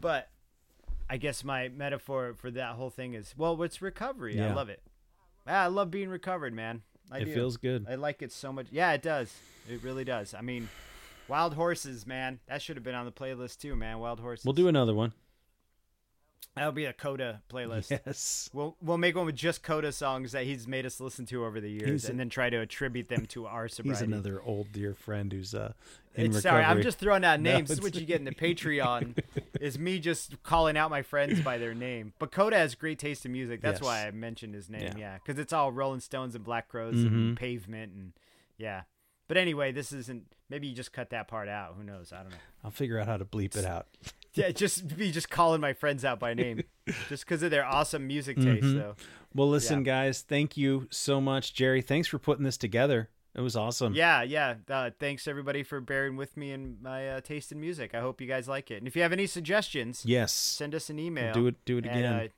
But I guess my metaphor for that whole thing is, well, it's recovery. I love it. Ah, I love being recovered, man. I it do. feels good I like it so much. Yeah, it does. It really does. I mean, Wild Horses, man. That should have been on the playlist too, man. Wild Horses. we'll do another one That'll be a Coda playlist. Yes. We'll we'll make one with just Coda songs that he's made us listen to over the years, He's and then try to attribute them to our sobriety. He's another old dear friend who's uh in It's, recovery. sorry, I'm just throwing out No, names. this is what you get in the Patreon. is me just calling out my friends by their name. But Coda has great taste in music. That's why I mentioned his name. Yeah. Yeah, because it's all Rolling Stones and Black Crowes Mhm. and Pavement and yeah. But anyway, this isn't. Maybe you just cut that part out. Who knows? I don't know. I'll figure out how to bleep it out. Yeah, just be just calling my friends out by name, just because of their awesome music taste. Mhm. Though. Well, listen, guys, thank you so much, Jerry. Thanks for putting this together. It was awesome. Yeah, yeah. Uh, thanks everybody for bearing with me and my uh, taste in music. I hope you guys like it. And if you have any suggestions, Yes. send us an email. Do it. Do it And, again. uh,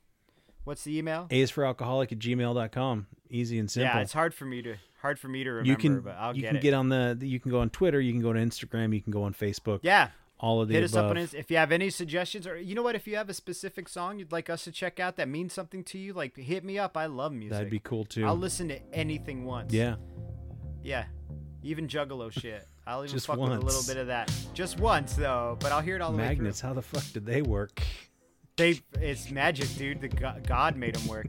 what's the email? A is for alcoholic at gmail.com. Easy and simple. Yeah, it's hard for me to hard for me to remember, you can but I'll you get can it. get on the you can go on Twitter, you can go to Instagram, you can go on Facebook. yeah, All of the hit us above. up on Inst- if you have any suggestions, or you know what, if you have a specific song you'd like us to check out that means something to you, like hit me up. I love music. That'd be cool too. I'll listen to anything once. yeah. yeah, even Juggalo shit. I'll even Just fuck with a little bit of that. Just once though, but I'll hear it all the way. Magnets, how the fuck did they work? They, it's magic, dude. The God made them work.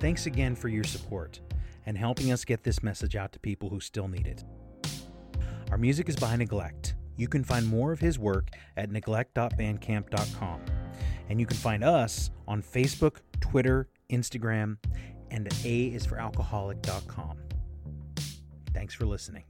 Thanks again for your support and helping us get this message out to people who still need it. Our music is by Neglect. You can find more of his work at neglect.bandcamp.com. And you can find us on Facebook, Twitter, Instagram, and A is for alcoholic.com. Thanks for listening.